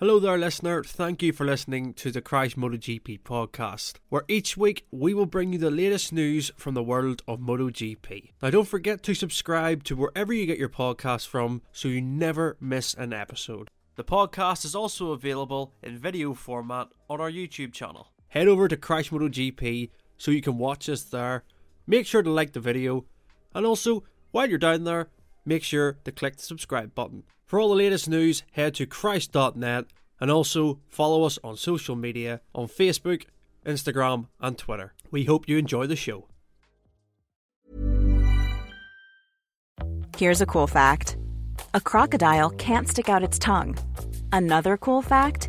Hello there, listener. Thank you for listening to the Crash MotoGP podcast, where each week we will bring you the latest news from the world of MotoGP. Now, don't forget to subscribe to wherever you get your podcasts from so you never miss an episode. The podcast is also available in video format on our YouTube channel. Head over to Crash MotoGP so you can watch us there. Make sure to like the video, and also, while you're down there, make sure to click the subscribe button. For all the latest news, head to Crash.net and also follow us on social media on Facebook, Instagram, and Twitter. We hope you enjoy the show. Here's a cool fact a crocodile can't stick out its tongue. Another cool fact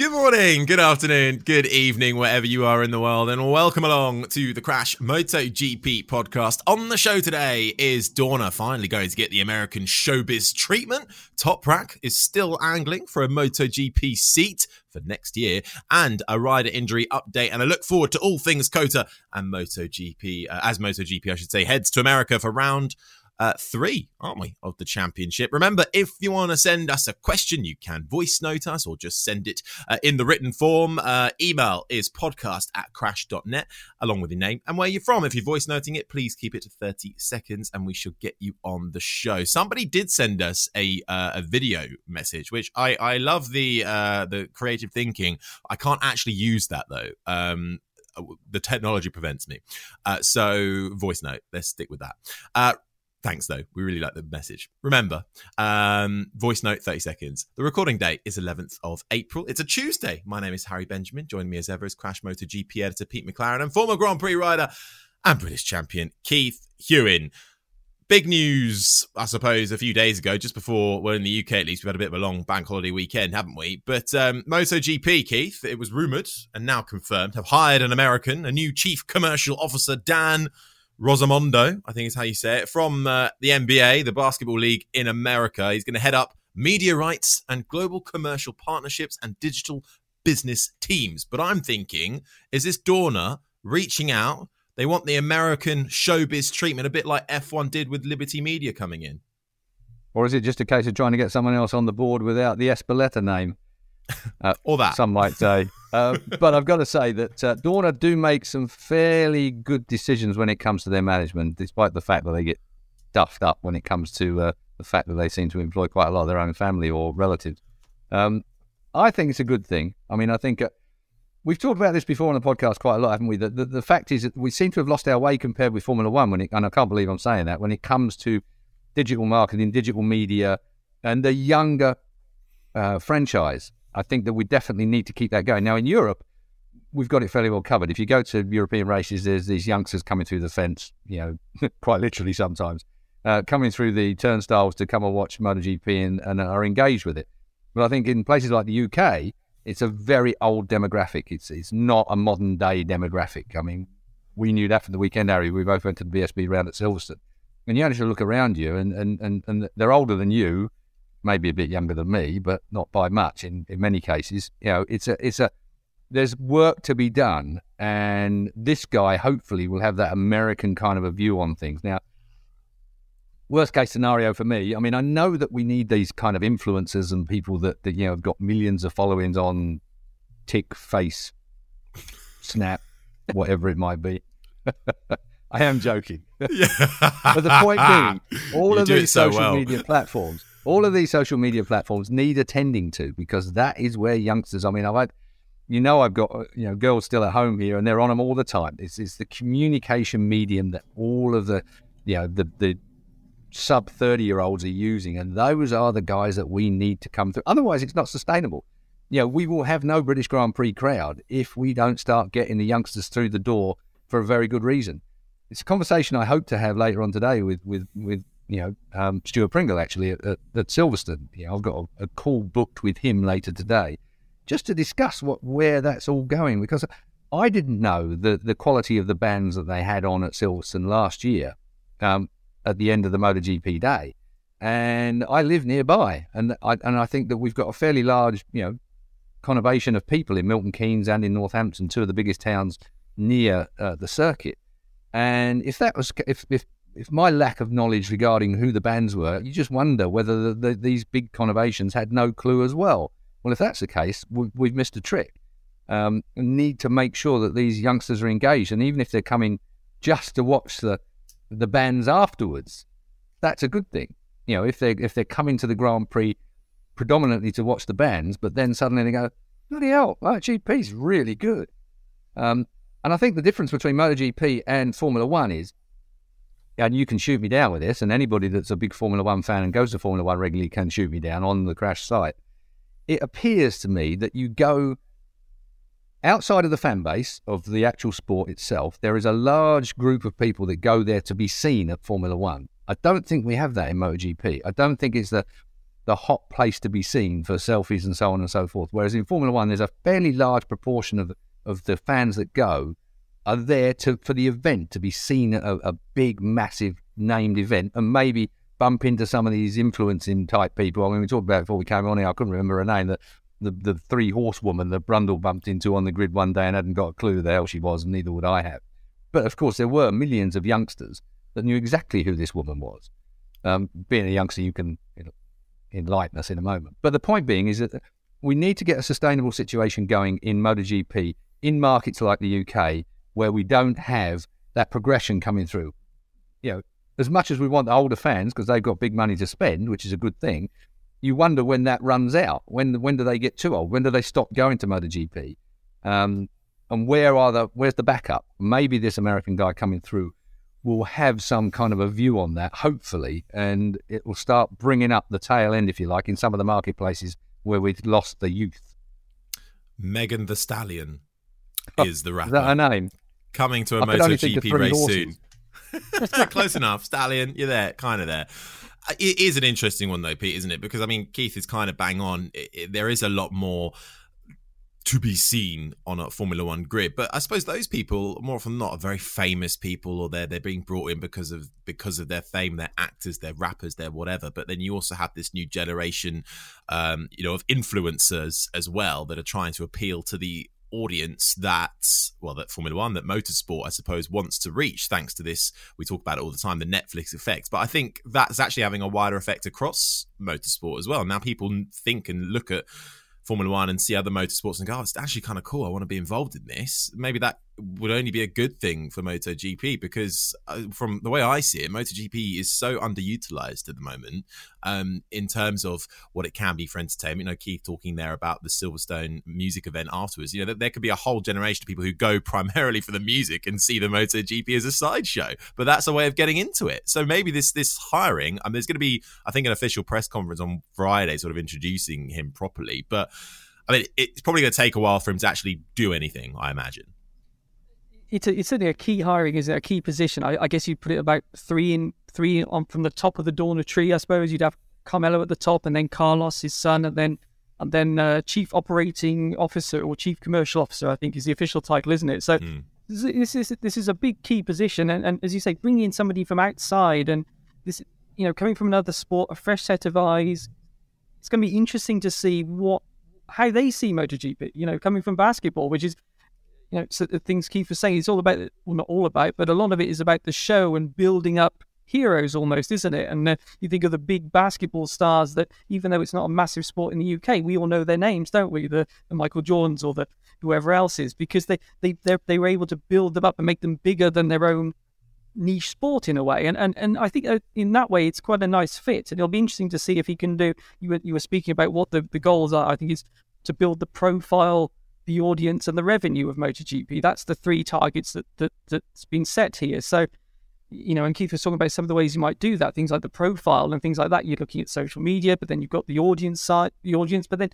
Good morning, good afternoon, good evening, wherever you are in the world, and welcome along to the Crash MotoGP podcast. On the show today is Dorna finally going to get the American showbiz treatment. Toprak is still angling for a MotoGP seat for next year, and a rider injury update. And I look forward to all things COTA and MotoGP, uh, as MotoGP, I should say, heads to America for round uh, three, aren't we, of the championship? Remember, if you want to send us a question, you can voice note us or just send it uh, in the written form. Uh, email is podcast at crash.net along with your name and where you're from. If you're voice noting it, please keep it to 30 seconds and we should get you on the show. Somebody did send us a, uh, a video message, which I, I love the, uh, the creative thinking. I can't actually use that though. Um, the technology prevents me. Uh, so, voice note, let's stick with that. Uh, Thanks, though. We really like the message. Remember, um, voice note 30 seconds. The recording date is 11th of April. It's a Tuesday. My name is Harry Benjamin. Joining me as ever is Crash MotoGP editor Pete McLaren and former Grand Prix rider and British champion Keith Huewen. Big news, I suppose, a few days ago, just before, well, in the UK at least, we've had a bit of a long bank holiday weekend, haven't we? But um, MotoGP, Keith, it was rumoured and now confirmed, have hired an American, a new chief commercial officer, Dan Rossomondo, I think is how you say it, from uh, the NBA, the basketball league in America. He's going to head up media rights and global commercial partnerships and digital business teams. But I'm thinking, is this Dorna reaching out? They want the American showbiz treatment, a bit like F1 did with Liberty Media coming in. Or is it just a case of trying to get someone else on the board without the Ezpeleta name? Uh, or that. Some might say. uh, but I've got to say that uh, Dorna do make some fairly good decisions when it comes to their management, despite the fact that they get duffed up when it comes to uh, the fact that they seem to employ quite a lot of their own family or relatives. Um, I think it's a good thing. I mean, I think uh, we've talked about this before on the podcast quite a lot, haven't we? The, the, the, fact is that we seem to have lost our way compared with Formula One when it, and I can't believe I'm saying that, when it comes to digital marketing, digital media, and the younger uh, franchise. I think that we definitely need to keep that going. Now, in Europe, we've got it fairly well covered. If you go to European races, there's these youngsters coming through the fence, you know, quite literally sometimes, uh, coming through the turnstiles to come and watch MotoGP and, and are engaged with it. But I think in places like the UK, it's a very old demographic. It's it's not a modern day demographic. I mean, we knew that from the weekend, Harry. We both went to the BSB round at Silverstone. And you only look around you, and, and, and, and they're older than you, maybe a bit younger than me, but not by much in, in many cases. You know, it's a it's a there's work to be done, and this guy hopefully will have that American kind of a view on things. Now, worst case scenario for me, I mean, I know that we need these kind of influencers and people that, that you know have got millions of followings on Tick, Face, Snap, whatever it might be. I am joking. But the point being, all you of these so social well. media platforms all of these social media platforms need attending to because that is where youngsters. I mean, I've had, you know, I've got uh, you know girls still at home here, and they're on them all the time. It's, it's the communication medium that all of the, you know, the the sub thirty year olds are using, and those are the guys that we need to come through. Otherwise, it's not sustainable. You know, we will have no British Grand Prix crowd if we don't start getting the youngsters through the door for a very good reason. It's a conversation I hope to have later on today with with with you know, um, Stuart Pringle actually at, at, Silverstone. You know, I've got a, a, call booked with him later today, just to discuss what where that's all going. Because I didn't know the the quality of the bands that they had on at Silverstone last year um, at the end of the MotoGP day, and I live nearby, and I and I think that we've got a fairly large, you know, conurbation of people in Milton Keynes and in Northampton, two of the biggest towns near uh, the circuit. And if that was if if if my lack of knowledge regarding who the bands were, you just wonder whether the, the, these big conurbations had no clue as well. Well, if that's the case, we, have missed a trick. Um, need to make sure that these youngsters are engaged, and even if they're coming just to watch the the bands afterwards, that's a good thing. You know, if they if they're coming to the Grand Prix predominantly to watch the bands, but then suddenly they go, bloody hell, oh, GP's really good. Um, and I think the difference between MotoGP and Formula One is, and you can shoot me down with this, and anybody that's a big Formula One fan and goes to Formula One regularly can shoot me down on the crash site. It appears to me that you go outside of the fan base of the actual sport itself, there is a large group of people that go there to be seen at Formula One. I don't think we have that in MotoGP. I don't think it's the the hot place to be seen for selfies and so on and so forth. Whereas in Formula One, there's a fairly large proportion of of the fans that go are there to for the event to be seen at a, a big, massive named event, and maybe bump into some of these influencing type people. I mean, we talked about before we came on here. I couldn't remember her name. That the, the three horsewoman that Brundle bumped into on the grid one day and hadn't got a clue who the hell she was, and neither would I have. But of course, there were millions of youngsters that knew exactly who this woman was. Um, being a youngster, you can enlighten us in a moment. But the point being is that we need to get a sustainable situation going in MotoGP in markets like the UK where we don't have that progression coming through. You know, as much as we want the older fans because they've got big money to spend, which is a good thing, you wonder when that runs out. When when do they get too old? When do they stop going to MotoGP? Um, and where are the where's the backup? Maybe this American guy coming through will have some kind of a view on that, hopefully, and it will start bringing up the tail end, if you like, in some of the marketplaces where we've lost the youth. Megan Thee Stallion oh, is the rapper. Is that her name? Coming to a MotoGP race horses. soon. Close enough, Stallion. You're there, kind of there. Uh, it is an interesting one though, Pete, isn't it? Because I mean, Keith is kind of bang on. It, it, there is a lot more to be seen on a Formula One grid, but I suppose those people, more often not, are very famous people, or they're they're being brought in because of because of their fame. They're actors, they're rappers, they're whatever. But then you also have this new generation, um, you know, of influencers as well that are trying to appeal to the audience that well that formula one that motorsport i suppose wants to reach thanks to this we talk about it all the time the netflix effect but i think that's actually having a wider effect across motorsport as well now people think and look at Formula One and see other motorsports and go, oh, it's actually kind of cool. I want to be involved in this. Maybe that would only be a good thing for MotoGP because, uh, from the way I see it, MotoGP is so underutilized at the moment um, in terms of what it can be for entertainment. You know, Keith talking there about the Silverstone music event afterwards. You know, there could be a whole generation of people who go primarily for the music and see the MotoGP as a sideshow, but that's a way of getting into it. So maybe this this hiring, and um, there's going to be, I think, an official press conference on Friday, sort of introducing him properly, but. I mean, it's probably going to take a while for him to actually do anything, I imagine it's a, it's certainly a key hiring, is a key position. I, I, guess you'd put it about three in three on from the top of the Dorna tree. I suppose you'd have Carmelo at the top, and then Carlos, his son, and then and then uh, chief operating officer or chief commercial officer. I think is the official title, isn't it? So mm. this is this is a big key position, and, and as you say, bringing in somebody from outside and this, you know, coming from another sport, a fresh set of eyes. It's going to be interesting to see what how they see MotoGP. You know, coming from basketball, which is you know, so the things Keith was saying, it's all about, well, not all about, but a lot of it is about the show and building up heroes almost, isn't it? And uh, you think of the big basketball stars that, even though it's not a massive sport in the UK, we all know their names, don't we? The, the Michael Jordans or the whoever else is, because they they they were able to build them up and make them bigger than their own niche sport in a way. And and and I think uh, in that way, it's quite a nice fit. And it'll be interesting to see if he can do. You were you were speaking about what the the goals are. I think is to build the profile the audience and the revenue of MotoGP. That's the three targets that, that that's been set here. So, you know, and Keith was talking about some of the ways you might do that, things like the profile and things like that. You're looking at social media, but then you've got the audience side, the audience. But then,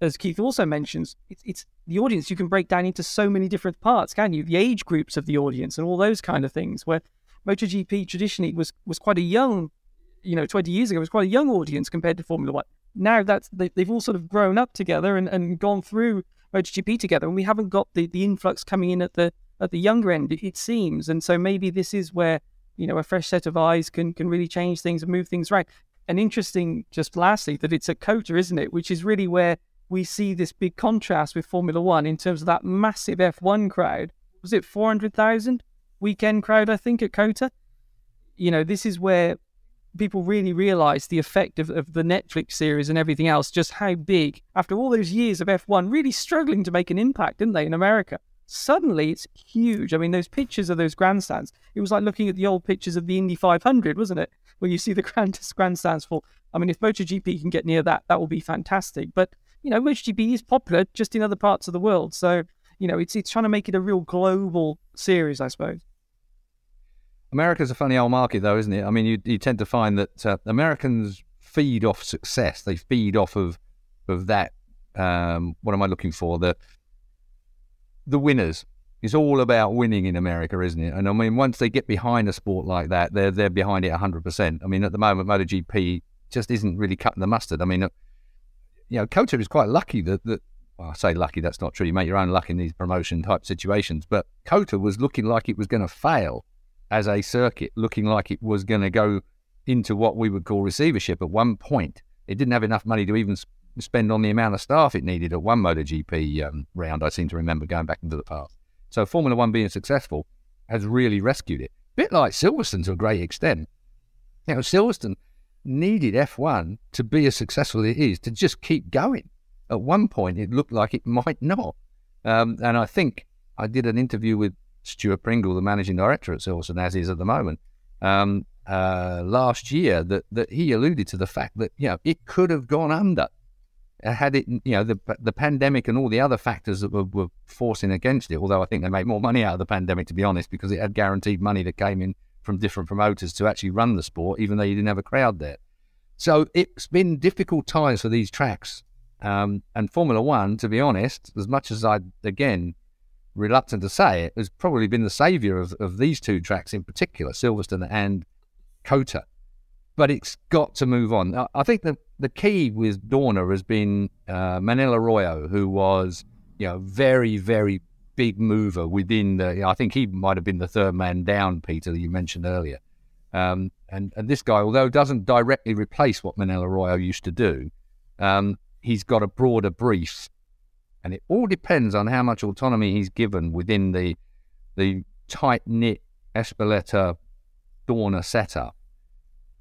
as Keith also mentions, it's, it's the audience you can break down into so many different parts, can you? The age groups of the audience and all those kind of things. Where MotoGP traditionally was was quite a young, you know, 20 years ago was quite a young audience compared to Formula One now that's they, have all sort of grown up together and, and gone through MotoGP together, and we haven't got the, the influx coming in at the at the younger end, it, seems. And so maybe this is where you know a fresh set of eyes can can really change things and move things right. And interesting, just lastly, that it's at COTA, isn't it? Which is really where we see this big contrast with Formula One in terms of that massive F1 crowd. Was it 400,000 weekend crowd, I think, at COTA? You know, this is where people really realize the effect of, of the Netflix series and everything else, just how big, after all those years of F1 really struggling to make an impact, didn't they, in America? Suddenly it's huge. I mean, those pictures of those grandstands, it was like looking at the old pictures of the Indy 500, wasn't it? When you see the grandstands full. I mean, if MotoGP can get near that, that will be fantastic. But, you know, MotoGP is popular just in other parts of the world. So, you know, it's, it's trying to make it a real global series, I suppose. America's a funny old market, though, isn't it? I mean, you, you tend to find that uh, Americans feed off success. They feed off of of that. Um, what am I looking for? The the winners. It's all about winning in America, isn't it? And I mean, once they get behind a sport like that, they're they're behind it hundred percent. I mean, at the moment, MotoGP just isn't really cutting the mustard. I mean, uh, you know, COTA is quite lucky that that. Well, I say lucky. That's not true. You make your own luck in these promotion type situations. But COTA was looking like it was going to fail as a circuit, looking like it was going to go into what we would call receivership at one point. It didn't have enough money to even spend on the amount of staff it needed at one MotoGP um, round, I seem to remember going back into the past. So Formula One being successful has really rescued it. A bit like Silverstone to a great extent. You know, Silverstone needed F1 to be as successful as it is to just keep going. At one point, it looked like it might not. Um, and I think I did an interview with Stuart Pringle, the managing director at Silverstone, as is at the moment, um, uh, last year, that, that he alluded to the fact that you know it could have gone under had it you know the the pandemic and all the other factors that were, were forcing against it. Although I think they made more money out of the pandemic, to be honest, because it had guaranteed money that came in from different promoters to actually run the sport, even though you didn't have a crowd there. So it's been difficult times for these tracks. Um, and Formula One, to be honest, as much as I again reluctant to say it, has probably been the saviour of, of these two tracks in particular, Silverstone and COTA. But it's got to move on. I think the, the key with Dorna has been uh, Manel Arroyo, who was, you know, very, very big mover within the. You know, I think he might have been the third man down, Peter, that you mentioned earlier. Um, and and this guy, although doesn't directly replace what Manel Arroyo used to do, um, he's got a broader brief and it all depends on how much autonomy he's given within the the tight knit Ezpeleta Dorna setup.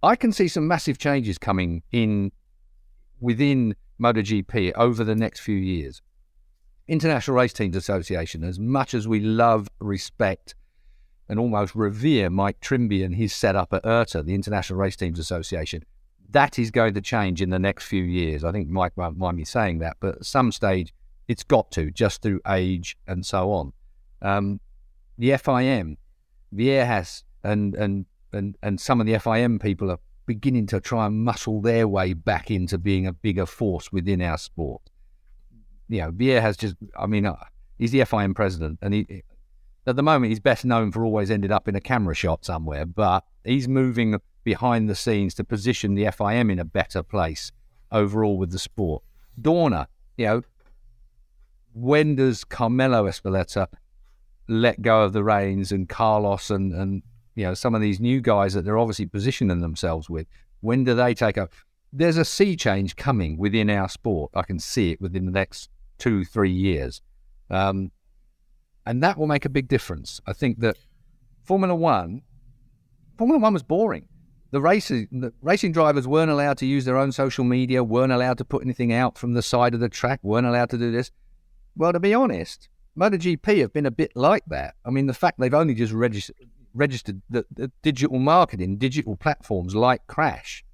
I can see some massive changes coming in within MotoGP over the next few years. International Race Teams Association, as much as we love, respect, and almost revere Mike Trimby and his setup at IRTA, the International Race Teams Association, that is going to change in the next few years. I think Mike won't mind me saying that, but at some stage, it's got to, just through age and so on. Um, the FIM, Viegas, and, and, and, and some of the FIM people are beginning to try and muscle their way back into being a bigger force within our sport. You know, Viegas just, I mean, uh, he's the FIM president, and he, at the moment, he's best known for always ended up in a camera shot somewhere, but he's moving behind the scenes to position the FIM in a better place overall with the sport. Dorna, you know, when does Carmelo Ezpeleta let go of the reins and Carlos and, and you know some of these new guys that they're obviously positioning themselves with? When do they take over? There's a sea change coming within our sport. I can see it within the next two, three years. Um, and that will make a big difference. I think that Formula One, Formula One was boring. The racing, the racing drivers weren't allowed to use their own social media, weren't allowed to put anything out from the side of the track, weren't allowed to do this. Well, to be honest, MotoGP have been a bit like that. I mean, the fact they've only just registered the digital marketing, digital platforms like Crash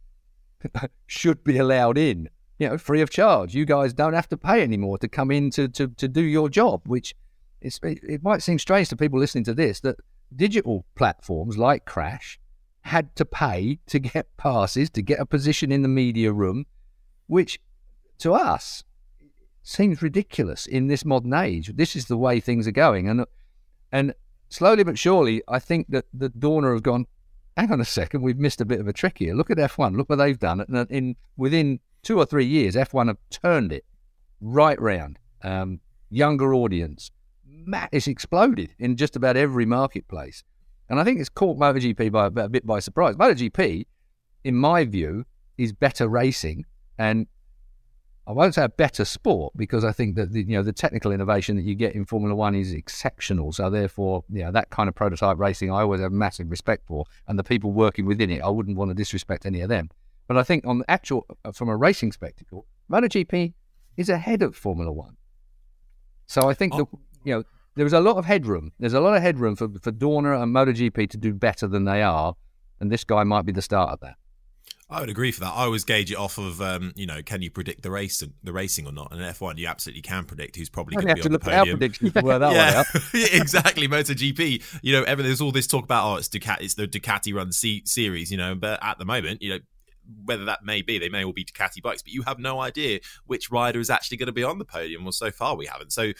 should be allowed in, you know, free of charge. You guys don't have to pay anymore to come in to, to, to do your job, which it might seem strange to people listening to this that digital platforms like Crash had to pay to get passes, to get a position in the media room, which to us seems ridiculous in this modern age. This is the way things are going, and and slowly but surely, I think that the Dorna have gone. Hang on a second, we've missed a bit of a trick here. Look at F1. Look what they've done. And in within two or three years, F1 have turned it right round. Um, younger audience. Matt, it's exploded in just about every marketplace. And I think it's caught MotoGP by a bit by surprise. MotoGP, in my view, is better racing and I won't say a better sport because I think that the, you know the technical innovation that you get in Formula One is exceptional. So therefore, you know that kind of prototype racing, I always have massive respect for, and the people working within it, I wouldn't want to disrespect any of them. But I think on the actual, uh, from a racing spectacle, MotoGP is ahead of Formula One. So I think oh. that you know there is a lot of headroom. There's a lot of headroom for for Dorna and MotoGP to do better than they are, and this guy might be the start of that. I would agree for that. I always gauge it off of, um, you know, can you predict the race, the racing or not? And F1, you absolutely can predict who's probably going to be on the podium. predictions that yeah. exactly. MotoGP, you know, there's all this talk about, oh, it's Ducati, it's the Ducati run C- series, you know, but at the moment, you know, whether that may be, they may all be Ducati bikes, but you have no idea which rider is actually going to be on the podium. Well, so far we haven't. So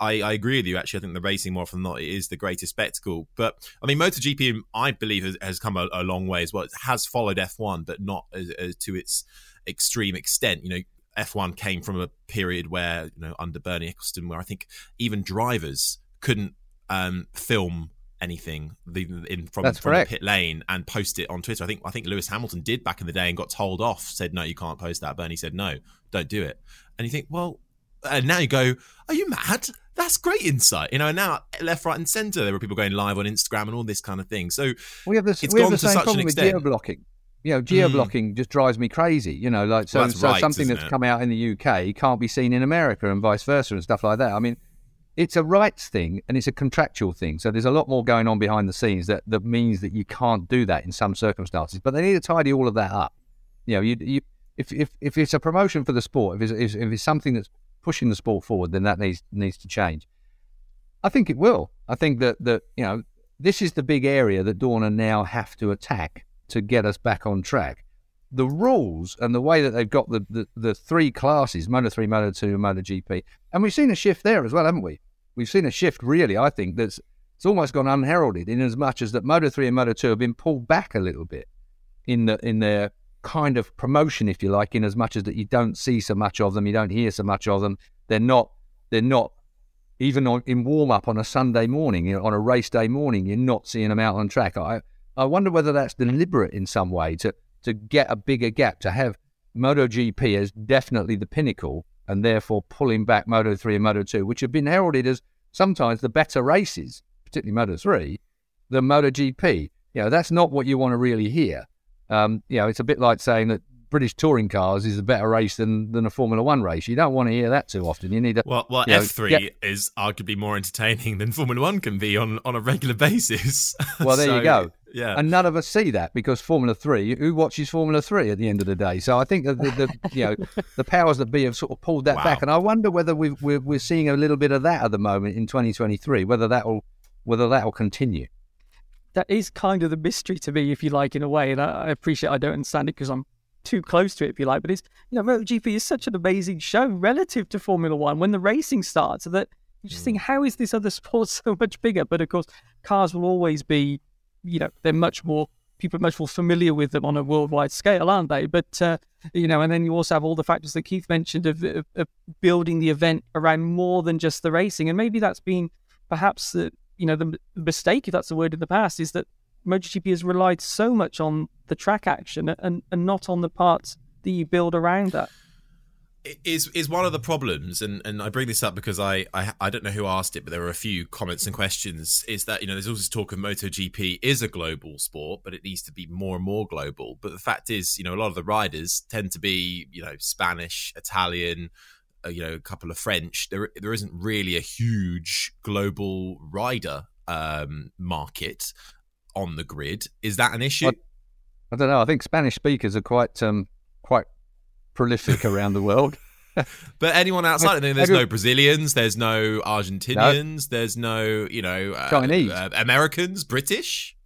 I, I, agree with you. Actually, I think the racing more often than not is the greatest spectacle. But I mean, MotoGP, I believe, has, has come a, a, long way as well. It has followed F1, but not as, as to its extreme extent. You know, F1 came from a period where you know under Bernie Ecclestone, where I think even drivers couldn't um, film anything in from, from the pit lane and post it on Twitter. I think I think Lewis Hamilton did back in the day and got told off. Said no, you can't post that. Bernie said no, don't do it. And you think, well, and now you go, are you mad? That's great insight, you know. Now, left, right, and centre, there were people going live on Instagram and all this kind of thing. So we have this. It's we gone have the to same such problem an with extent. geo blocking. You know, geo blocking mm. just drives me crazy. You know, like so, well, so right, something that's it? come out in the UK can't be seen in America and vice versa and stuff like that. I mean, it's a rights thing and it's a contractual thing. So there's a lot more going on behind the scenes that, that means that you can't do that in some circumstances. But they need to tidy all of that up. You know, you, you if, if, if it's a promotion for the sport, if it's, if it's something that's pushing the sport forward, then that needs needs to change. I think it will. I think that that you know this is the big area that Dorna now have to attack to get us back on track. The rules and the way that they've got the, the, the three classes, Moto 3, Moto 2, and Moto GP, and we've seen a shift there as well, haven't we? We've seen a shift, really, I think, that's it's almost gone unheralded in as much as that Moto 3 and Moto 2 have been pulled back a little bit in the in their kind of promotion, if you like, in as much as that you don't see so much of them, you don't hear so much of them. They're not, they're not even on, in warm up on a Sunday morning, you know, on a race day morning, you're not seeing them out on track. I, I wonder whether that's deliberate in some way to, to get a bigger gap, to have MotoGP as definitely the pinnacle and therefore pulling back Moto 3 and Moto 2, which have been heralded as sometimes the better races, particularly Moto 3, than MotoGP. You know, that's not what you want to really hear. Um, you know, it's a bit like saying that British touring cars is a better race than, than a Formula One race. You don't want to hear that too often. You need a well, well F three is arguably more entertaining than Formula One can be on, on a regular basis. Well, there so, you go. Yeah, and none of us see that because Formula Three. Who watches Formula Three at the end of the day? So I think that the, the you know the powers that be have sort of pulled that wow. back, and I wonder whether we we're, we're seeing a little bit of that at the moment in 2023. Whether that will whether that will continue that is kind of the mystery to me, if you like, in a way. And I, I appreciate I don't understand it because I'm too close to it, if you like. But it's you know, MotoGP is such an amazing show relative to Formula One when the racing starts that you just think, mm. how is this other sport so much bigger? But of course, cars will always be, you know, they're much more people are much more familiar with them on a worldwide scale, aren't they? But uh, you know, and then you also have all the factors that Keith mentioned of, of, of, building the event around more than just the racing, and maybe that's been perhaps the you know the mistake, if that's the word in the past, is that MotoGP has relied so much on the track action and, and not on the parts that you build around that. Is is one of the problems, and, and I bring this up because I, I I don't know who asked it, but there were a few comments and questions. Is that you know there's also talk of MotoGP is a global sport, but it needs to be more and more global. But the fact is, you know, a lot of the riders tend to be you know Spanish, Italian, uh, you know, a couple of French. There there isn't really a huge global rider um, market on the grid. Is that an issue? I, I don't know. I think Spanish speakers are quite um, quite prolific around the world. but anyone outside, I, there's no Brazilians, there's no Argentinians, no. there's no you know uh, Chinese, uh, Americans, British.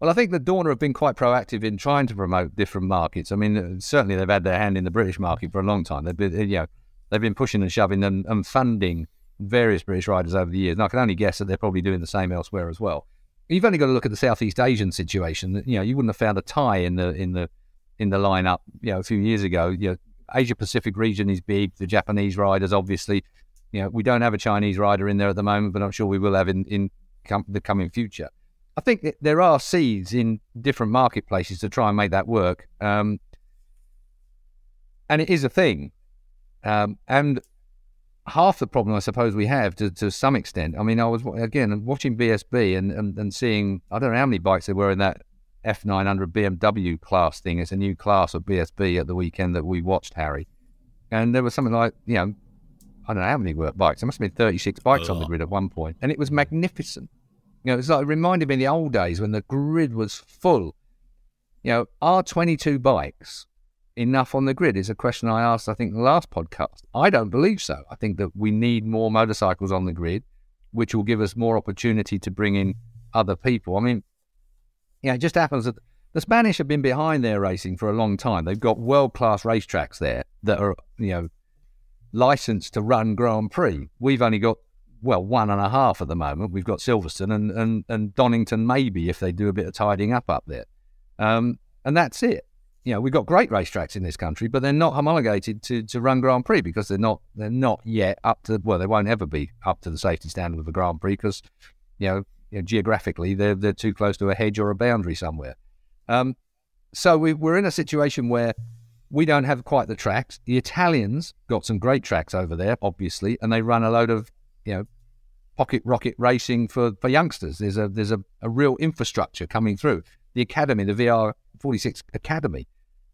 Well, I think the Dorna have been quite proactive in trying to promote different markets. I mean, uh, certainly they've had their hand in the British market for a long time. They've been, you know, they've been pushing and shoving and, and funding various British riders over the years. And I can only guess that they're probably doing the same elsewhere as well. You've only got to look at the Southeast Asian situation. You know, you wouldn't have found a Thai in the in the in the lineup. You know, a few years ago. You know, Asia Pacific region is big. The Japanese riders, obviously, You know, we don't have a Chinese rider in there at the moment, but I'm sure we will have in in com- the coming future. I think that there are seeds in different marketplaces to try and make that work, um, and it is a thing. Um, and half the problem, I suppose, we have to, to some extent. I mean, I was again watching BSB and, and, and seeing I don't know how many bikes there were in that F900 BMW class thing. It's a new class of BSB at the weekend that we watched, Harry. And there was something like, you know, I don't know how many were bikes. There must have been 36 bikes on the grid at one point, and it was magnificent. You know, it's like it reminded me of the old days when the grid was full. You know, are 22 bikes enough on the grid? Is a question I asked, I think, the last podcast. I don't believe so. I think that we need more motorcycles on the grid, which will give us more opportunity to bring in other people. I mean, yeah, it just happens that the Spanish have been behind their racing for a long time. They've got world class racetracks there that are, you know, licensed to run Grand Prix. We've only got well one and a half at the moment. We've got Silverstone and and, and Donington maybe if they do a bit of tidying up up there, um, and that's it. You know, we've got great racetracks in this country, but they're not homologated to, to run Grand Prix because they're not they're not yet up to well, they won't ever be up to the safety standard of a Grand Prix because you know, you know geographically they're they're too close to a hedge or a boundary somewhere. Um, so we, we're in a situation where we don't have quite the tracks. The Italians got some great tracks over there, obviously, and they run a load of you know pocket rocket racing for, for youngsters. There's a there's a, a real infrastructure coming through. The academy, the VR 46 Academy.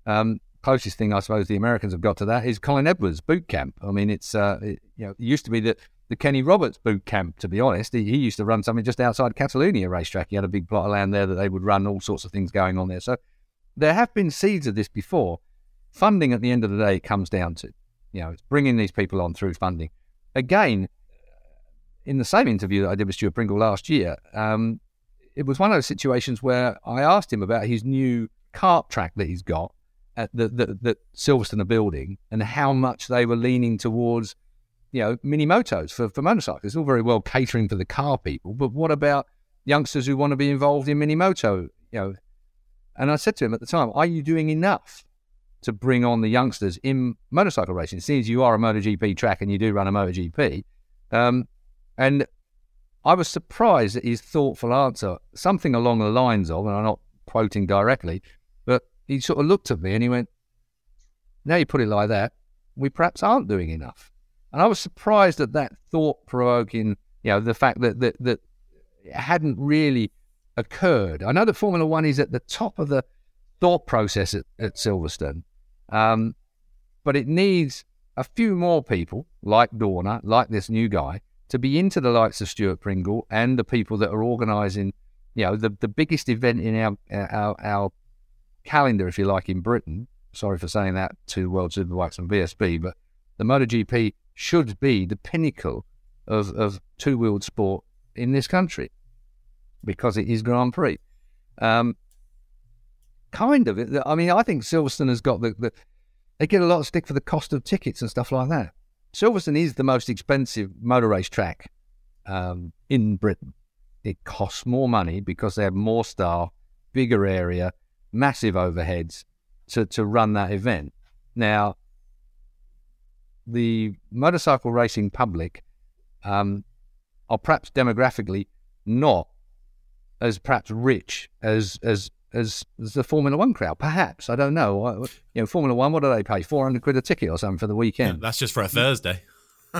Um, closest thing I suppose the Americans have got to that is Colin Edwards boot camp. I mean, it's uh, it, you know it used to be the the Kenny Roberts boot camp. To be honest, he, he used to run something just outside Catalonia racetrack. He had a big plot of land there that they would run all sorts of things going on there. So there have been seeds of this before. Funding at the end of the day comes down to you know it's bringing these people on through funding. Again, in the same interview that I did with Stuart Pringle last year, um, it was one of those situations where I asked him about his new kart track that he's got at the, the, that Silverstone are building and how much they were leaning towards, you know, mini motos for, for motorcycles. It's all very well catering for the car people, but what about youngsters who want to be involved in mini moto? You know, and I said to him at the time, "Are you doing enough to bring on the youngsters in motorcycle racing? Since you are a MotoGP track and you do run a MotoGP, um, and I was surprised at his thoughtful answer, something along the lines of, and I'm not quoting directly, but he sort of looked at me and he went, Now you put it like that, we perhaps aren't doing enough. And I was surprised at that thought provoking, you know, the fact that, that, that it hadn't really occurred. I know that Formula One is at the top of the thought process at, at Silverstone, um, but it needs a few more people like Dorna, like this new guy, to be into the likes of Stuart Pringle and the people that are organising, you know, the, the biggest event in our, our, our calendar, if you like, in Britain. Sorry for saying that to World Superbikes and BSB, but the MotoGP should be the pinnacle of, of two wheeled sport in this country because it is Grand Prix. Um, kind of. I mean, I think Silverstone has got the, the, they get a lot of stick for the cost of tickets and stuff like that. Silverstone is the most expensive motor race track um, in Britain. It costs more money because they have more staff, bigger area, massive overheads to, to run that event. Now, the motorcycle racing public um, are perhaps demographically not as perhaps rich as as as, as the Formula One crowd. Perhaps I don't know. You know, Formula One. What do they pay? Four hundred quid a ticket or something for the weekend. Yeah, that's just for a Thursday.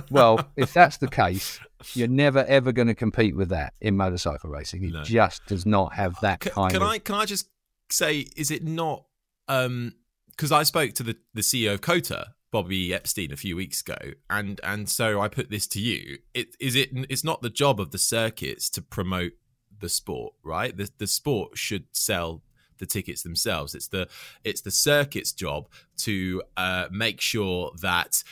well, if that's the case, you're never ever going to compete with that in motorcycle racing. It no. just does not have that can, kind. Can of... I can I just say, is it not? Because um, I spoke to the the CEO of COTA, Bobby Epstein, a few weeks ago, and and so I put this to you: it, is it? It's not the job of the circuits to promote the sport, right? The the sport should sell the tickets themselves. It's the it's the circuit's job to uh, make sure that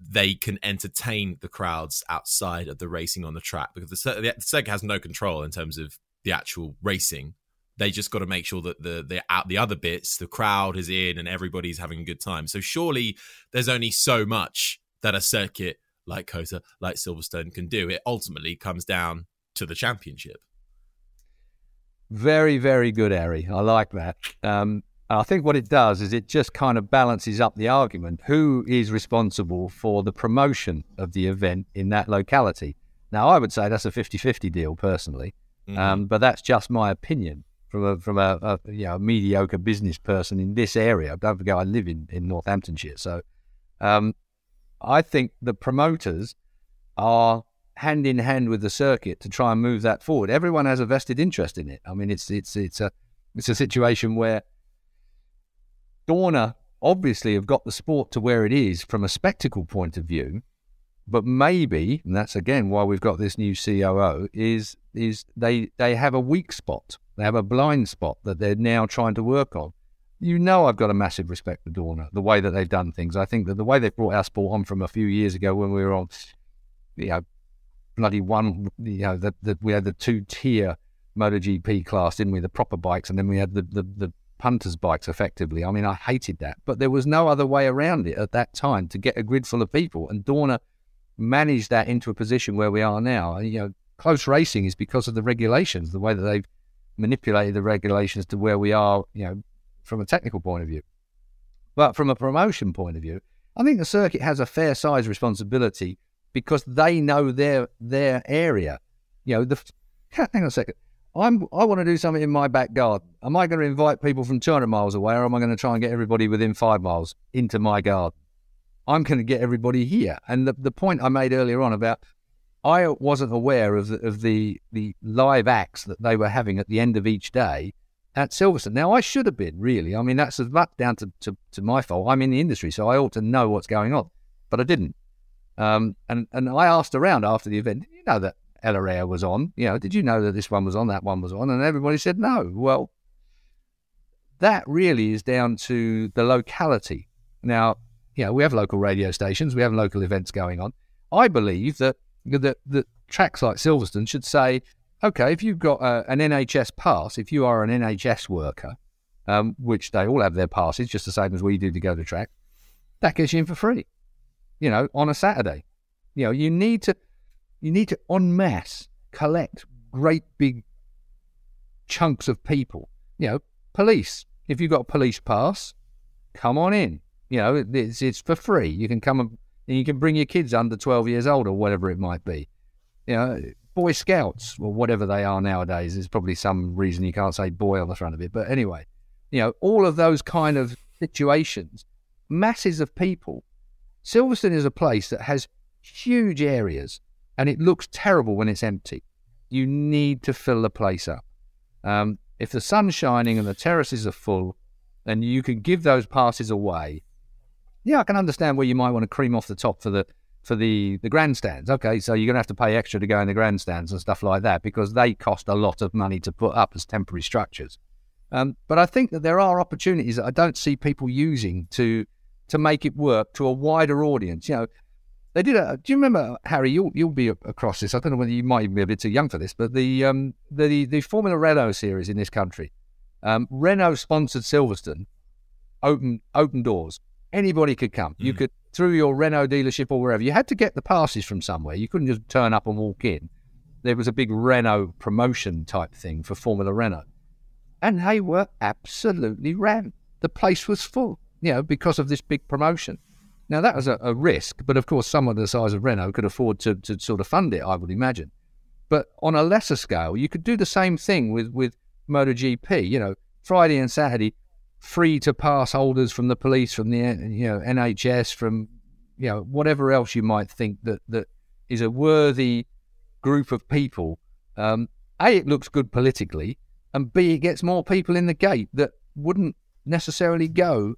they can entertain the crowds outside of the racing on the track because the, the, the circuit has no control in terms of the actual racing. They just got to make sure that the the out the other bits, the crowd is in and everybody's having a good time. So surely there's only so much that a circuit like COTA, like Silverstone can do. It ultimately comes down to the championship. Very, very good, Harry. I like that. Um, I think what it does is it just kind of balances up the argument. Who is responsible for the promotion of the event in that locality? Now, I would say that's a 50 50 deal personally, mm-hmm. um, but that's just my opinion from a from a, a, you know a mediocre business person in this area. Don't forget, I live in, in Northamptonshire, so um, I think the promoters are hand in hand with the circuit to try and move that forward. Everyone has a vested interest in it. I mean, it's it's it's a it's a situation where Dorna obviously have got the sport to where it is from a spectacle point of view, but maybe, and that's again why we've got this new COO, is is they they have a weak spot, they have a blind spot that they're now trying to work on. You know, I've got a massive respect for Dorna, the way that they've done things. I think that the way they brought our sport on from a few years ago when we were on, you know, bloody one, you know, that that we had the two tier MotoGP class, didn't we? The proper bikes, and then we had the, the, the punters' bikes effectively. I mean, I hated that, but there was no other way around it at that time to get a grid full of people. And Dorna managed that into a position where we are now. You know, close racing is because of the regulations, the way that they've manipulated the regulations to where we are, you know, from a technical point of view. But from a promotion point of view, I think the circuit has a fair size responsibility because they know their their area. You know, the hang on a second. I'm I want to do something in my back garden. Am I going to invite people from 200 miles away, or am I going to try and get everybody within five miles into my garden? I'm going to get everybody here. And the, the point I made earlier on about I wasn't aware of the, of the the live acts that they were having at the end of each day at Silverstone. Now I should have been really. I mean that's as much down to, to, to my fault. I'm in the industry, so I ought to know what's going on, but I didn't. Um, and and I asked around after the event. You know that El Area was on. You know, did you know that this one was on, that one was on? And everybody said no. Well, that really is down to the locality. Now, you know, we have local radio stations, we have local events going on. I believe that that, that tracks like Silverstone should say, okay, if you've got a, an NHS pass, if you are an NHS worker, um, which they all have their passes, just the same as we do to go to track, that gets you in for free. You know, on a Saturday. You know, you need to you need to en masse collect great big chunks of people. You know, police. If you've got a police pass, come on in. You know, it's it's for free. You can come and, and you can bring your kids under twelve years old or whatever it might be. You know, Boy Scouts or whatever they are nowadays. There's probably some reason you can't say boy on the front of it, but anyway, you know, all of those kind of situations, masses of people. Silverstone is a place that has huge areas and it looks terrible when it's empty. You need to fill the place up. Um, if the sun's shining and the terraces are full, then you can give those passes away. Yeah, I can understand where you might want to cream off the top for the for the the grandstands. Okay, so you're gonna have to pay extra to go in the grandstands and stuff like that because they cost a lot of money to put up as temporary structures. Um, but I think that there are opportunities that I don't see people using to to make it work to a wider audience. You know, they did a. Do you remember Harry? You'll you'll be across this. I don't know whether you might even be a bit too young for this, but the um the the Formula Renault series in this country, um, Renault sponsored Silverstone, open open doors. Anybody could come. Mm. You hmm. could through your Renault dealership or wherever. You had to get the passes from somewhere. You couldn't just turn up and walk in. There was a big Renault promotion type thing for Formula Renault, and they were absolutely rammed. The place was full, you know, because of this big promotion. Now, that was a, a, risk, but of course, someone the size of Renault could afford to, to sort of fund it, I would imagine. But on a lesser scale, you could do the same thing with, with MotoGP. You know, Friday and Saturday, free to pass holders from the police, from the you know NHS, from you know whatever else you might think that that is a worthy group of people. Um, a, it looks good politically, and B, it gets more people in the gate that wouldn't necessarily go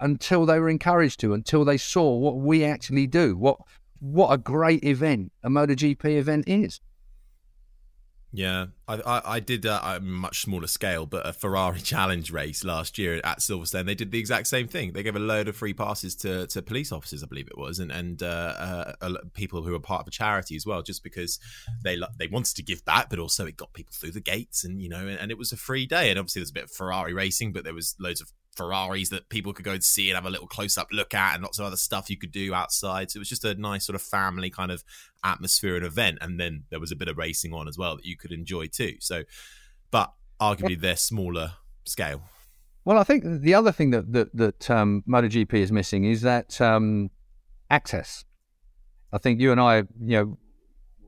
until they were encouraged to, until they saw what we actually do, what what a great event a MotoGP event is. Yeah, I, I, I did a, a, much smaller scale, but a Ferrari Challenge race last year at Silverstone. They did the exact same thing. They gave a load of free passes to, to police officers, I believe it was, and and uh, uh, people who were part of a charity as well, just because they they wanted to give back, but also it got people through the gates, and you know, and, and it was a free day. And obviously, there's a bit of Ferrari racing, but there was loads of Ferraris that people could go and see and have a little close up look at, and lots of other stuff you could do outside. So it was just a nice sort of family kind of atmosphere and event. And then there was a bit of racing on as well that you could enjoy too. So, but arguably they're smaller scale. Well, I think the other thing that that, that um, MotoGP is missing is that um, access. I think you and I, you know,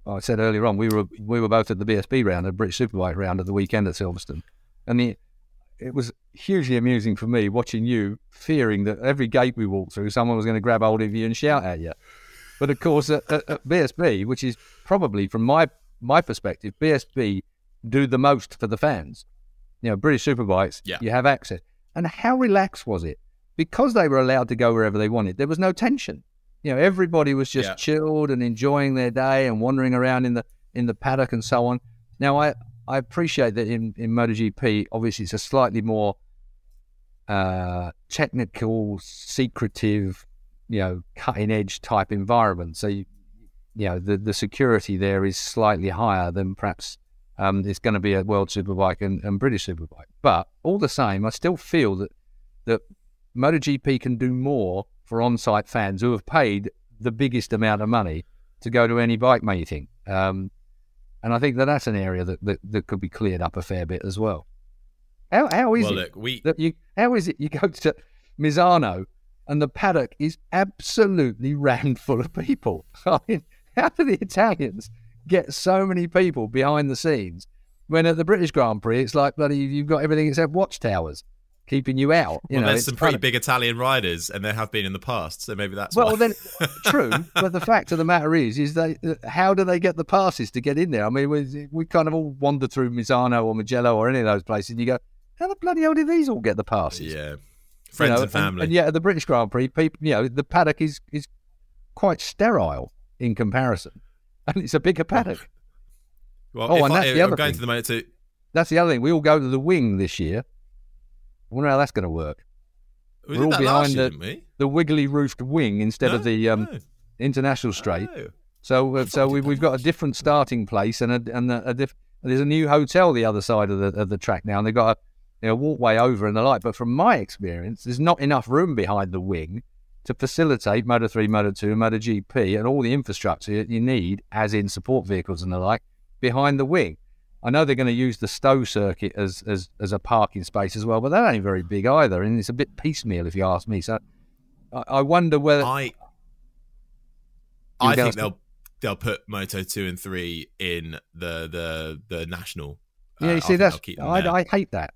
I said earlier on we were we were both at the BSB round, the British Superbike round at the weekend at Silverstone, and the, it was hugely amusing for me watching you fearing that every gate we walked through, someone was going to grab hold of you and shout at you. But of course, at, at, at BSB, which is probably from my my perspective, BSB do the most for the fans. You know, British Superbikes, Yeah. you have access. And how relaxed was it? Because they were allowed to go wherever they wanted, there was no tension. You know, everybody was just Yeah. chilled and enjoying their day and wandering around in the in the paddock and so on. Now, I I appreciate that in in MotoGP, obviously, it's a slightly more uh, technical, secretive, you know, cutting edge type environment. So, you, you know, the the security there is slightly higher than perhaps um, it's going to be a World Superbike and, and British Superbike. But all the same, I still feel that that MotoGP can do more for on-site fans who have paid the biggest amount of money to go to any bike meeting. Um, and I think that that's an area that, that, that could be cleared up a fair bit as well. How how is well, it look, we that you how is it you go to Misano and the paddock is absolutely rammed full of people? I mean, how do the Italians get so many people behind the scenes when at the British Grand Prix it's like bloody you've got everything except watchtowers keeping you out? You well, know, there's some pretty big Italian riders, and there have been in the past, so maybe that's Well, why. then, true. But the fact of the matter is, is they uh, how do they get the passes to get in there? I mean, we, we kind of all wander through Misano or Mugello or any of those places, and you go, how the bloody hell did these all get the passes? yeah, You friends know, and family. And, yet at the British Grand Prix, people, you know, the paddock is is quite sterile in comparison, and it's a bigger paddock. well, oh, and I, that's the I'm other going thing. to the motor too. That's the other thing. We all go to the wing this year. I wonder how that's going to work. We We're all behind year, the- we? The wiggly roofed wing instead of the um, No. international straight. Oh. So, uh, so we, we've got a different starting place, and a, and a, a diff- there's a new hotel the other side of the of the track now, and they've got a you know, walkway over and the like. But from my experience, there's not enough room behind the wing to facilitate Moto 3, Moto 2, MotoGP, and all the infrastructure that you need, as in support vehicles and the like, behind the wing. I know they're going to use the Stowe circuit as, as as a parking space as well, but that ain't very big either, and it's a bit piecemeal if you ask me. So I, I wonder whether I I think they'll they'll put Moto two and three in the the the national. uh, yeah, I you see, think that's they'll keep them I. I hate that.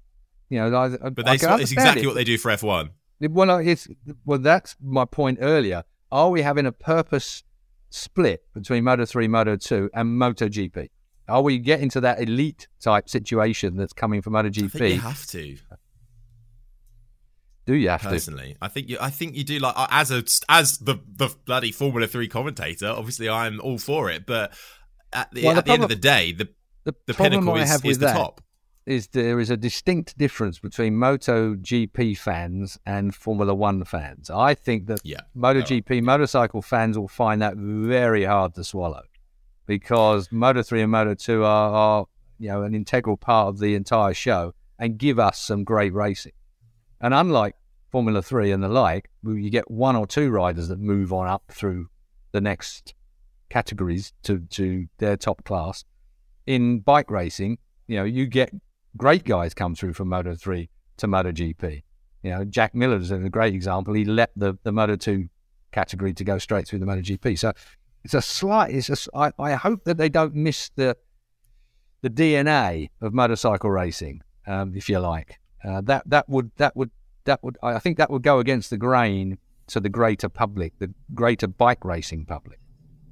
You know, I, I, but I they, it's exactly it. what they do for F one. Well, it's well. That's my point earlier. Are we having a purpose split between Moto Three, Moto Two, and Moto GP? Are we getting to that elite type situation that's coming from Moto I you have to Do you have to? personally. I think you. I think you do. Like uh, as a as the the bloody Formula Three commentator. Obviously, I'm all for it. But at the, Well, at the end of the day, the The, the pinnacle is, have is the top. Is there is a distinct difference between Moto GP fans and Formula One fans. I think that Yeah. MotoGP motorcycle fans will find that very hard to swallow because Moto 3 and Moto 2 are, are you know an integral part of the entire show and give us some great racing. And unlike Formula 3 and the like, where you get one or two riders that move on up through the next categories to, to their top class. In bike racing, you know, you get great guys come through from Moto 3 to Moto GP. You know, Jack Miller's a great example. He left the, the Moto 2 category to go straight through the Moto GP. So it's a slight, it's a, I, I hope that they don't miss the, the DNA of motorcycle racing, um, if you like. Uh, that, that would, that would, that would, I think that would go against the grain to the greater public, the greater bike racing public.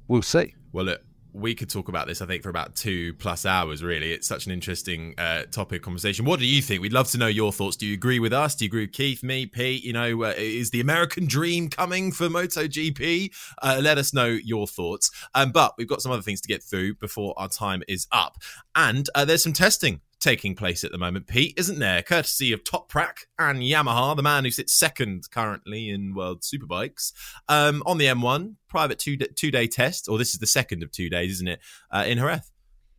We'll see. Well, look, we could talk about this, I think, for about two plus hours, really. It's such an interesting uh, topic conversation. What do you think? We'd love to know your thoughts. Do you agree with us? Do you agree with Keith, me, Pete? You know, uh, is the American dream coming for MotoGP? Uh, let us know your thoughts. Um, but we've got some other things to get through before our time is up. And uh, there's some testing taking place at the moment, Pete, isn't there? Courtesy of Toprak and Yamaha, the man who sits second currently in World Superbikes um, on the M1 private two two day test, or this is the second of two days, isn't it? Uh, in Jerez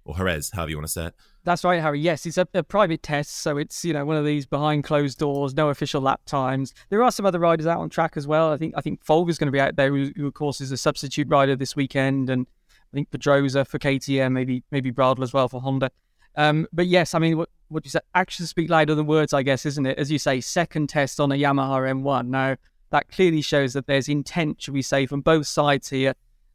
or Jerez, however you want to say it. That's right, Harry. Yes, it's a, a private test, so it's you know one of these behind closed doors, no official lap times. There are some other riders out on track as well. I think I think Folger's going to be out there, who, who of course is a substitute rider this weekend, and I think Pedrosa for KTM, maybe maybe Bradl as well for Honda. Um, but yes, I mean what what you said, actions speak louder than words, I guess, isn't it? As you say, second test on a Yamaha M1. Now that clearly shows that there's intent, should we say, from both sides here.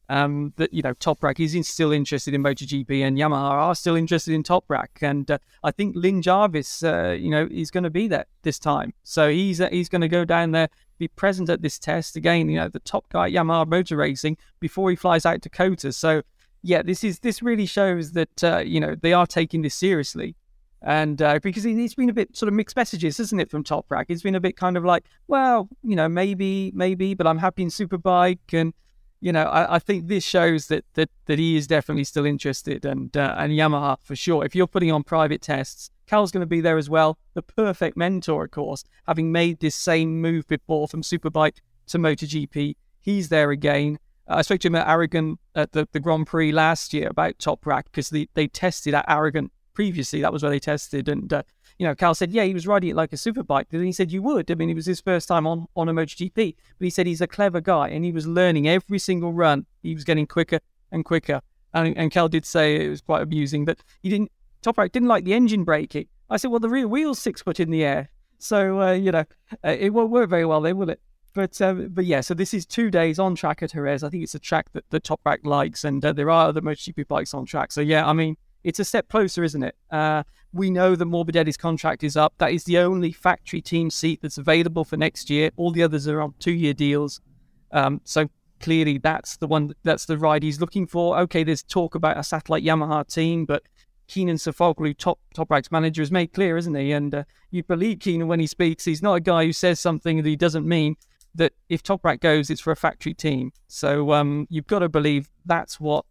Um, that you know, Toprak is still interested in MotoGP, and Yamaha are still interested in Toprak, and uh, I think Lin Jarvis, uh, you know, is going to be there this time. So he's uh, he's going to go down there, be present at this test again. You know, the top guy Yamaha Motor Racing before he flies out to COTA. So yeah, this is this really shows that uh, you know they are taking this seriously, and uh, because it's been a bit sort of mixed messages, isn't it, from Top Toprak? It's been a bit kind of like, well, you know, maybe, maybe, but I'm happy in Superbike, and you know, I, I think this shows that that that he is definitely still interested, and uh, and Yamaha for sure. If you're putting on private tests, Cal's going to be there as well. The perfect mentor, of course, having made this same move before from Superbike to MotoGP, he's there again. I spoke to him at Aragon at the, the Grand Prix last year about Toprak because they, they tested at Aragon previously. That was where they tested. And, uh, you know, Cal said, yeah, he was riding it like a superbike. And he said, you would. I mean, it was his first time on, on a MotoGP. But he said he's a clever guy and he was learning every single run. He was getting quicker and quicker. And, and Cal did say it was quite amusing that he didn't, Toprak didn't like the engine braking. I said, well, the rear wheel's six foot in the air. So, uh, you know, uh, it won't work very well then, will it? But um, but yeah, so this is two days on track at Jerez. I think it's a track that the Toprak likes, and uh, there are other MotoGP bikes on track. So yeah, I mean, it's a step closer, isn't it? Uh, we know that Morbidelli's contract is up. That is the only factory team seat that's available for next year. All the others are on two-year deals. Um, so clearly, that's the one. That's the ride he's looking for. Okay, there's talk about a satellite Yamaha team, but Kenan Sofuoglu, top Toprak's manager, has made clear, isn't he? And uh, you believe Keenan when he speaks. He's not a guy who says something that he doesn't mean that if Top Toprak goes, it's for a factory team. So um, you've got to believe that's what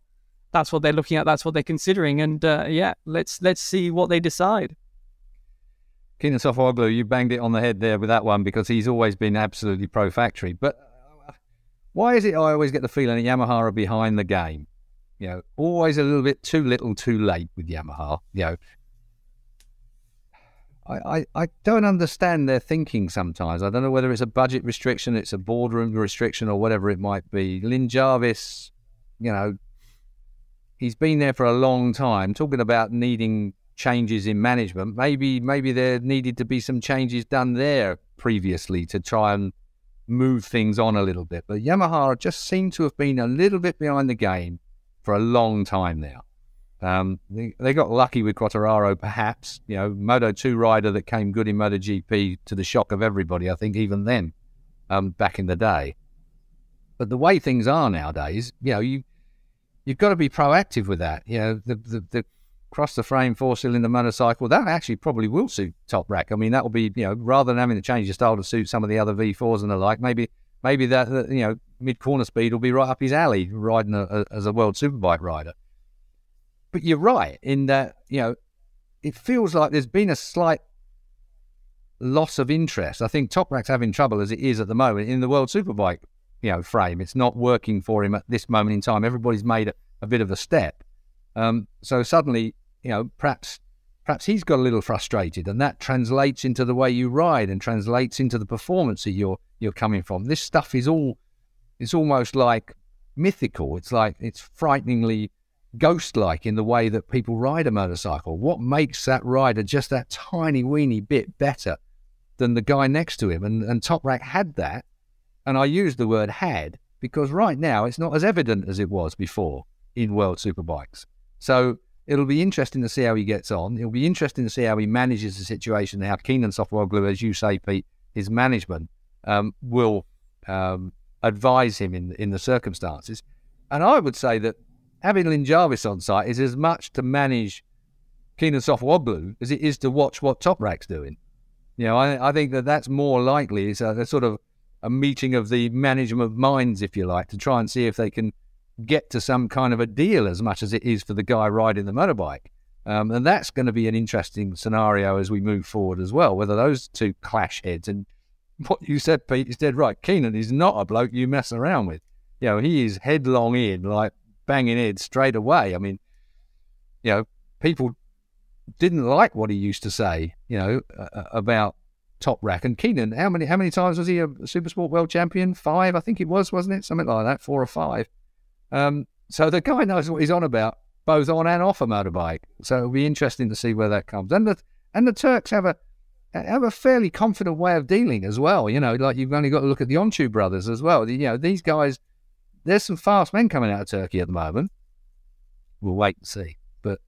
that's what they're looking at. That's what they're considering. And uh, yeah, let's let's see what they decide. Kenan Sofuoglu, you banged it on the head there with that one because he's always been absolutely pro factory. But uh, why is it I always get the feeling that Yamaha are behind the game? You know, always a little bit too little, too late with Yamaha. You know, I, I, don't understand their thinking sometimes. I don't know whether it's a budget restriction, it's a boardroom restriction, or whatever it might be. Lin Jarvis, you know, he's been there for a long time. Talking about needing changes in management, maybe maybe there needed to be some changes done there previously to try and move things on a little bit. But Yamaha just seem to have been a little bit behind the game for a long time now. Um, they, they, got lucky with Quartararo, perhaps. You know, Moto 2 rider that came good in MotoGP to the shock of everybody, I think, even then, um, back in the day. But the way things are nowadays, you know, you, you've got to be proactive with that. You know, the, the, the cross the frame four cylinder motorcycle, that actually probably will suit Toprak. I mean, that will be, you know, rather than having to change your style to suit some of the other V4s and the like, maybe maybe that, you know, mid corner speed will be right up his alley riding a, a, as a world superbike rider. But you're right in that, you know, it feels like there's been a slight loss of interest. I think Toprak's having trouble as it is at the moment in the World Superbike, you know, frame. It's not working for him at this moment in time. Everybody's made a, a bit of a step. Um, so suddenly, you know, perhaps perhaps he's got a little frustrated, and that translates into the way you ride and translates into the performance that you're you're coming from. This stuff is all it's almost like mythical. It's like it's frighteningly ghost like in the way that people ride a motorcycle? What makes that rider just that tiny weeny bit better than the guy next to him? And, and Toprak had that. And I use the word had because right now it's not as evident as it was before in World Superbikes. So it'll be interesting to see how he gets on. It'll be interesting to see how he manages the situation, how Kenan Sofuoglu, as you say, Pete, his management um, will um, advise him in in the circumstances. And I would say that having Lin Jarvis on site is as much to manage Kenan Sofuoglu as it is to watch what Toprak's doing. You know, I, I think that that's more likely. It's a, a, sort of a meeting of the management minds, if you like, to try and see if they can get to some kind of a deal as much as it is for the guy riding the motorbike. Um, and that's going to be an interesting scenario as we move forward as well, whether those two clash heads. And what you said, Pete, is dead right. Keenan is not a bloke you mess around with. You know, he is headlong in, like banging heads straight away. I mean, you know, people didn't like what he used to say, you know, uh, about Toprak and Keenan. How many how many times was he a Super Sport World Champion? Five, I think it was, wasn't it? Something like that, four or five. Um, so the guy knows what he's on about, both on and off a motorbike. So it'll be interesting to see where that comes. And the, and the Turks have a have a fairly confident way of dealing as well. You know, like you've only got to look at the Öncü brothers as well. You know, these guys, there's some fast men coming out of Turkey at the moment. We'll wait and see. But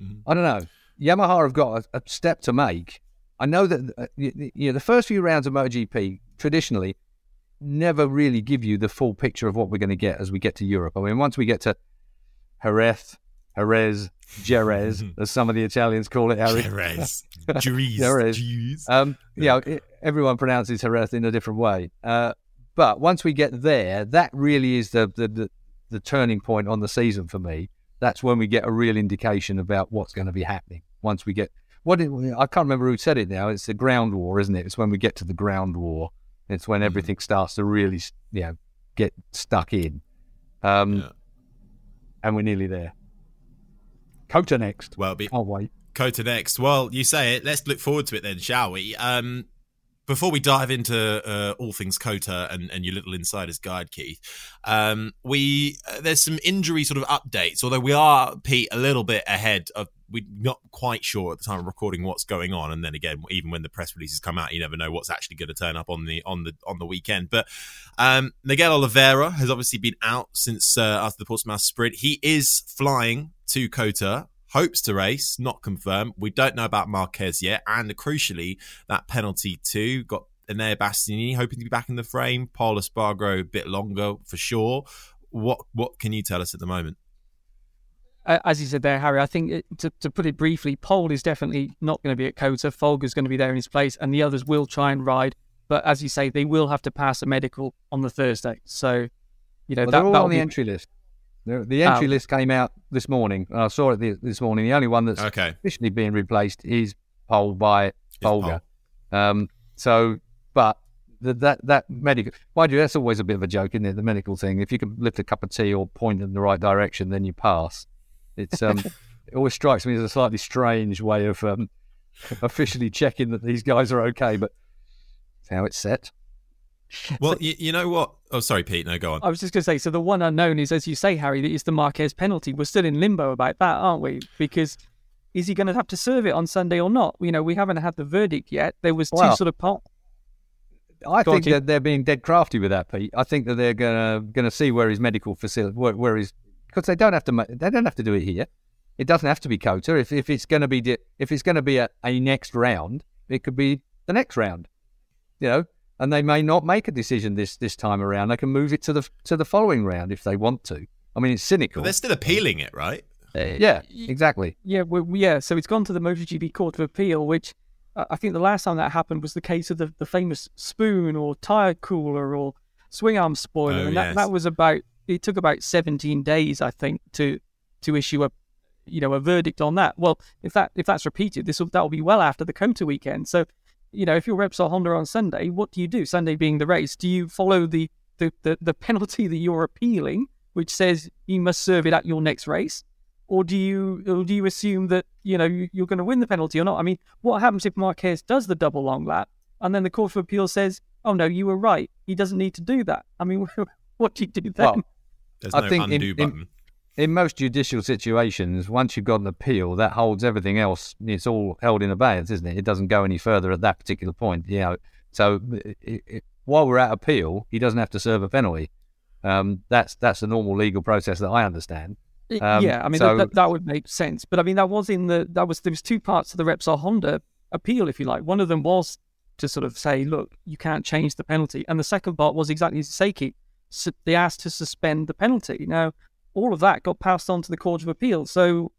mm-hmm. I don't know. Yamaha have got a, a step to make. I know that uh, you, you know the first few rounds of MotoGP traditionally never really give you the full picture of what we're going to get as we get to Europe. I mean, once we get to Jerez, Jerez, Jerez, as some of the Italians call it, Harry. Jerez, Jerez, Jerez. Um, you know, it, everyone pronounces Jerez in a different way. Uh, but once we get there, that really is the, the, the the turning point on the season for me. That's when we get a real indication about what's going to be happening. Once we get what it, I can't remember who said it now. It's the ground war, isn't it? It's when we get to the ground war. It's when mm. everything starts to really, you know, get stuck in. Um, yeah. And we're nearly there. COTA next. Well, be, can't wait. COTA next. Well, you say it. Let's look forward to it then, shall we? Um, before we dive into uh, all things COTA and, and your little insider's guide, Keith, um, we uh, there's some injury sort of updates. Although we are Pete a little bit ahead of we're not quite sure at the time of recording what's going on. And then again, even when the press releases come out, you never know what's actually going to turn up on the on the on the weekend. But um, Miguel Oliveira has obviously been out since uh, after the Portimao sprint. He is flying to COTA hopes to race, not confirmed. We don't know about Marquez yet. And crucially, that penalty too got Enea Bastianini hoping to be back in the frame. Pol Espargaro a bit longer for sure. What what can you tell us at the moment? as you said there, Harry, I think it, to, to put it briefly, Pol is definitely not going to be at COTA. Folger's going to be there in his place, and the others will try and ride. But as you say, they will have to pass a medical on the Thursday. So, you know, well, that, they're all on the be... entry list. The, the entry um, list came out this morning. I saw it this morning. The only one that's okay. officially being replaced is Pol by Folger. Um, so, but the, that that medical, mind you, that's always a bit of a joke, isn't it? The medical thing. If you can lift a cup of tea or point in the right direction, then you pass. It's um, it always strikes me as a slightly strange way of um, officially checking that these guys are okay, but it's how it's set. Well, so, you, you, know what? Oh, sorry, Pete. No, go on. I was just going to say. So the one unknown is, as you say, Harry, that is the Marquez penalty. We're still in limbo about that, aren't we? Because is he going to have to serve it on Sunday or not? You know, we haven't had the verdict yet. There was two sort of part. I think that they're being dead crafty with that, Pete. I think that they're gonna gonna see where his medical facility, where, where his because they don't have to they don't have to do it here. It doesn't have to be COTA. If if it's going to be if it's going to be a, a next round, it could be the next round. You know, and they may not make a decision this this time around. They can move it to the to the following round if they want to. I mean, it's cynical. But they're still appealing it, right? Uh, yeah, exactly. Yeah, well, yeah. So it's gone to the MotoGP Court of Appeal, which uh, I think the last time that happened was the case of the, the famous spoon or tire cooler or swing arm spoiler, oh, and that, yes. that was about it took about 17 days, I think, to to issue a you know a verdict on that. Well, if that if that's repeated, this will that will be well after the COTA weekend. So, you know, if you're Repsol Honda on Sunday, what do you do? Sunday being the race, do you follow the the, the, the penalty that you're appealing, which says you must serve it at your next race? Or do you or do you assume that you know you're going to win the penalty or not? I mean, what happens if Marquez does the double long lap and then the Court of Appeal says, "Oh no, you were right. He doesn't need to do that." I mean, what do you do then? Well, there's I no think undo in, button. In, in, most judicial situations, once you've got an appeal, that holds everything else. It's all held in abeyance, isn't it? It doesn't go any further at that particular point. You know, so it, it, while we're at appeal, he doesn't have to serve a penalty. Um, that's that's the normal legal process that I understand. Um, yeah, I mean so, that, that, would make sense. But I mean that was in the that was there was two parts to the Repsol Honda appeal, if you like. One of them was to sort of say, look, you can't change the penalty, and the second part was exactly as you say, Keith they asked to suspend the penalty. Now, all of that got passed on to the Court of Appeal. So,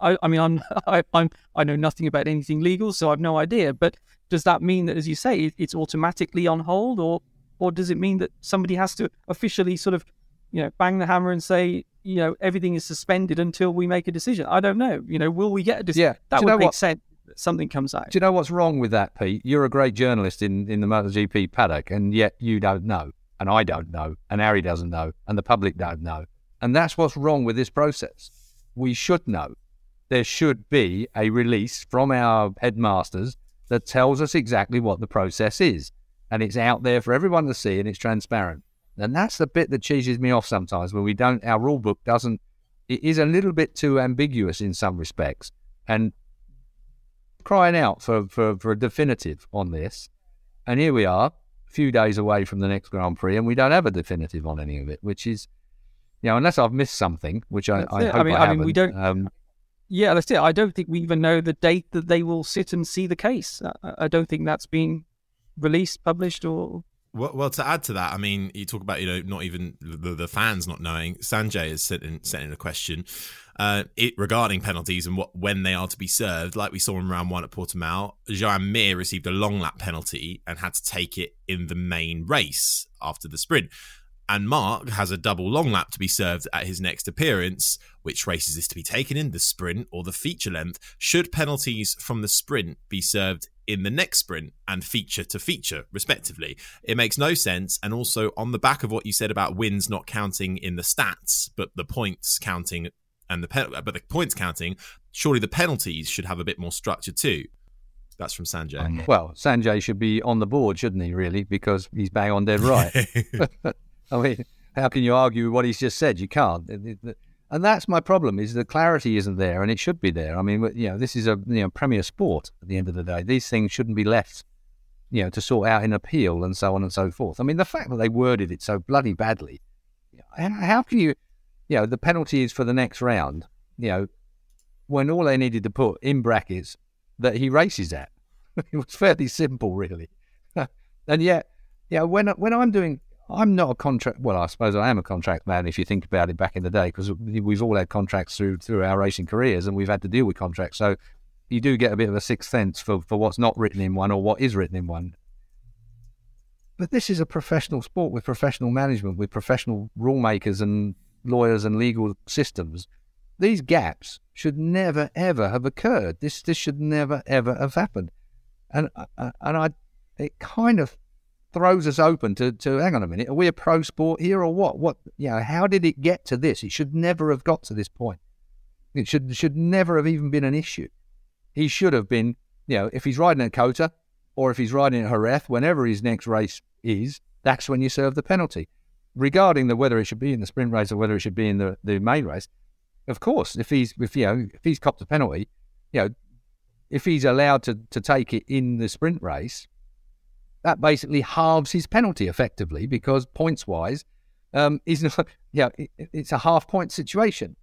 I, I mean, I'm, I, I'm, I know nothing about anything legal, so I've no idea. But does that mean that, as you say, it's automatically on hold, or, or does it mean that somebody has to officially sort of, you know, bang the hammer and say, you know, everything is suspended until we make a decision? I don't know. You know, will we get a decision? Yeah, that would make what? sense something comes out. Do you know what's wrong with that, Pete? You're a great journalist in, in the MotoGP paddock, and yet you don't know and I don't know, and Harry doesn't know, and the public don't know. And that's what's wrong with this process. We should know. There should be a release from our headmasters that tells us exactly what the process is. And it's out there for everyone to see and it's transparent. And that's the bit that cheeses me off sometimes when we don't, our rule book doesn't, it is a little bit too ambiguous in some respects. And crying out for, for, for a definitive on this. And here we are, a few days away from the next Grand Prix, and we don't have a definitive on any of it, which is, you know, unless I've missed something, which I, I hope I mean, I, I mean, we don't. Um, yeah, that's it. I don't think we even know the date that they will sit and see the case. I, I don't think that's been released, published, or well, well, to add to that, I mean, you talk about you know not even the, the fans not knowing. Sanjay has sent in, sent in a question uh, it, regarding penalties and what when they are to be served. Like we saw in round one at Portimao, Joan Mir received a long lap penalty and had to take it in the main race after the sprint. And Marc has a double long lap to be served at his next appearance. Which races is to be taken in the sprint or the feature length? Should penalties from the sprint be served in the next sprint and feature to feature, respectively. It makes no sense. And also, on the back of what you said about wins not counting in the stats, but the points counting and the pen- uh, but the points counting, surely the penalties should have a bit more structure too. That's from Sanjay. Well, Sanjay should be on the board, shouldn't he? Really, because he's bang on dead right. I mean, how can you argue with what he's just said? You can't. And that's my problem: is the clarity isn't there, and it should be there. I mean, you know, this is a you know premier sport. At the end of the day, these things shouldn't be left, you know, to sort out in appeal and so on and so forth. I mean, the fact that they worded it so bloody badly, how can you, you know, the penalty is for the next round, you know, when all they needed to put in brackets that he races at. it was fairly simple, really. and yet, you know, when when I'm doing I'm not a contract. Well, I suppose I am a contract man if you think about it back in the day, because we've all had contracts through through our racing careers, and we've had to deal with contracts. So you do get a bit of a sixth sense for for what's not written in one or what is written in one. But this is a professional sport with professional management, with professional rule makers and lawyers and legal systems. These gaps should never ever have occurred. This this should never ever have happened. And uh, uh, and I, it kind of throws us open to, to hang on a minute, are we a pro sport here or what? What you know, how did it get to this? It should never have got to this point. It should should never have even been an issue. He should have been, you know, if he's riding at COTA or if he's riding at Jerez, whenever his next race is, that's when you serve the penalty. Regarding the whether it should be in the sprint race or whether it should be in the, the main race, of course, if he's if you know if he's copped a penalty, you know, if he's allowed to, to take it in the sprint race, that basically halves his penalty effectively because points wise, um, he's not, yeah, it, it's a half point situation.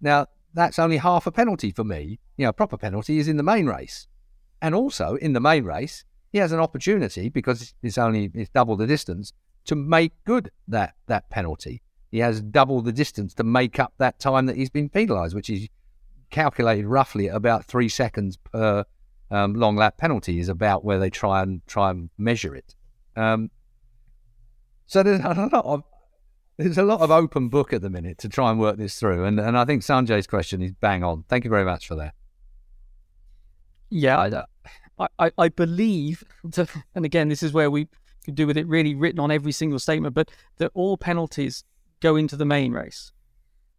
Now, that's only half a penalty for me. You know, proper penalty is in the main race. And also in the main race, he has an opportunity because it's only it's double the distance to make good that that penalty. He has double the distance to make up that time that he's been penalised, which is calculated roughly at about three seconds per um, long lap penalty is about where they try and try and measure it. Um, so there's a lot of there's a lot of open book at the minute to try and work this through, and and I think Sanjay's question is bang on. Thank you very much for that. Yeah, I I, I believe, to, and again, this is where we could do with it really written on every single statement, but that all penalties go into the main race.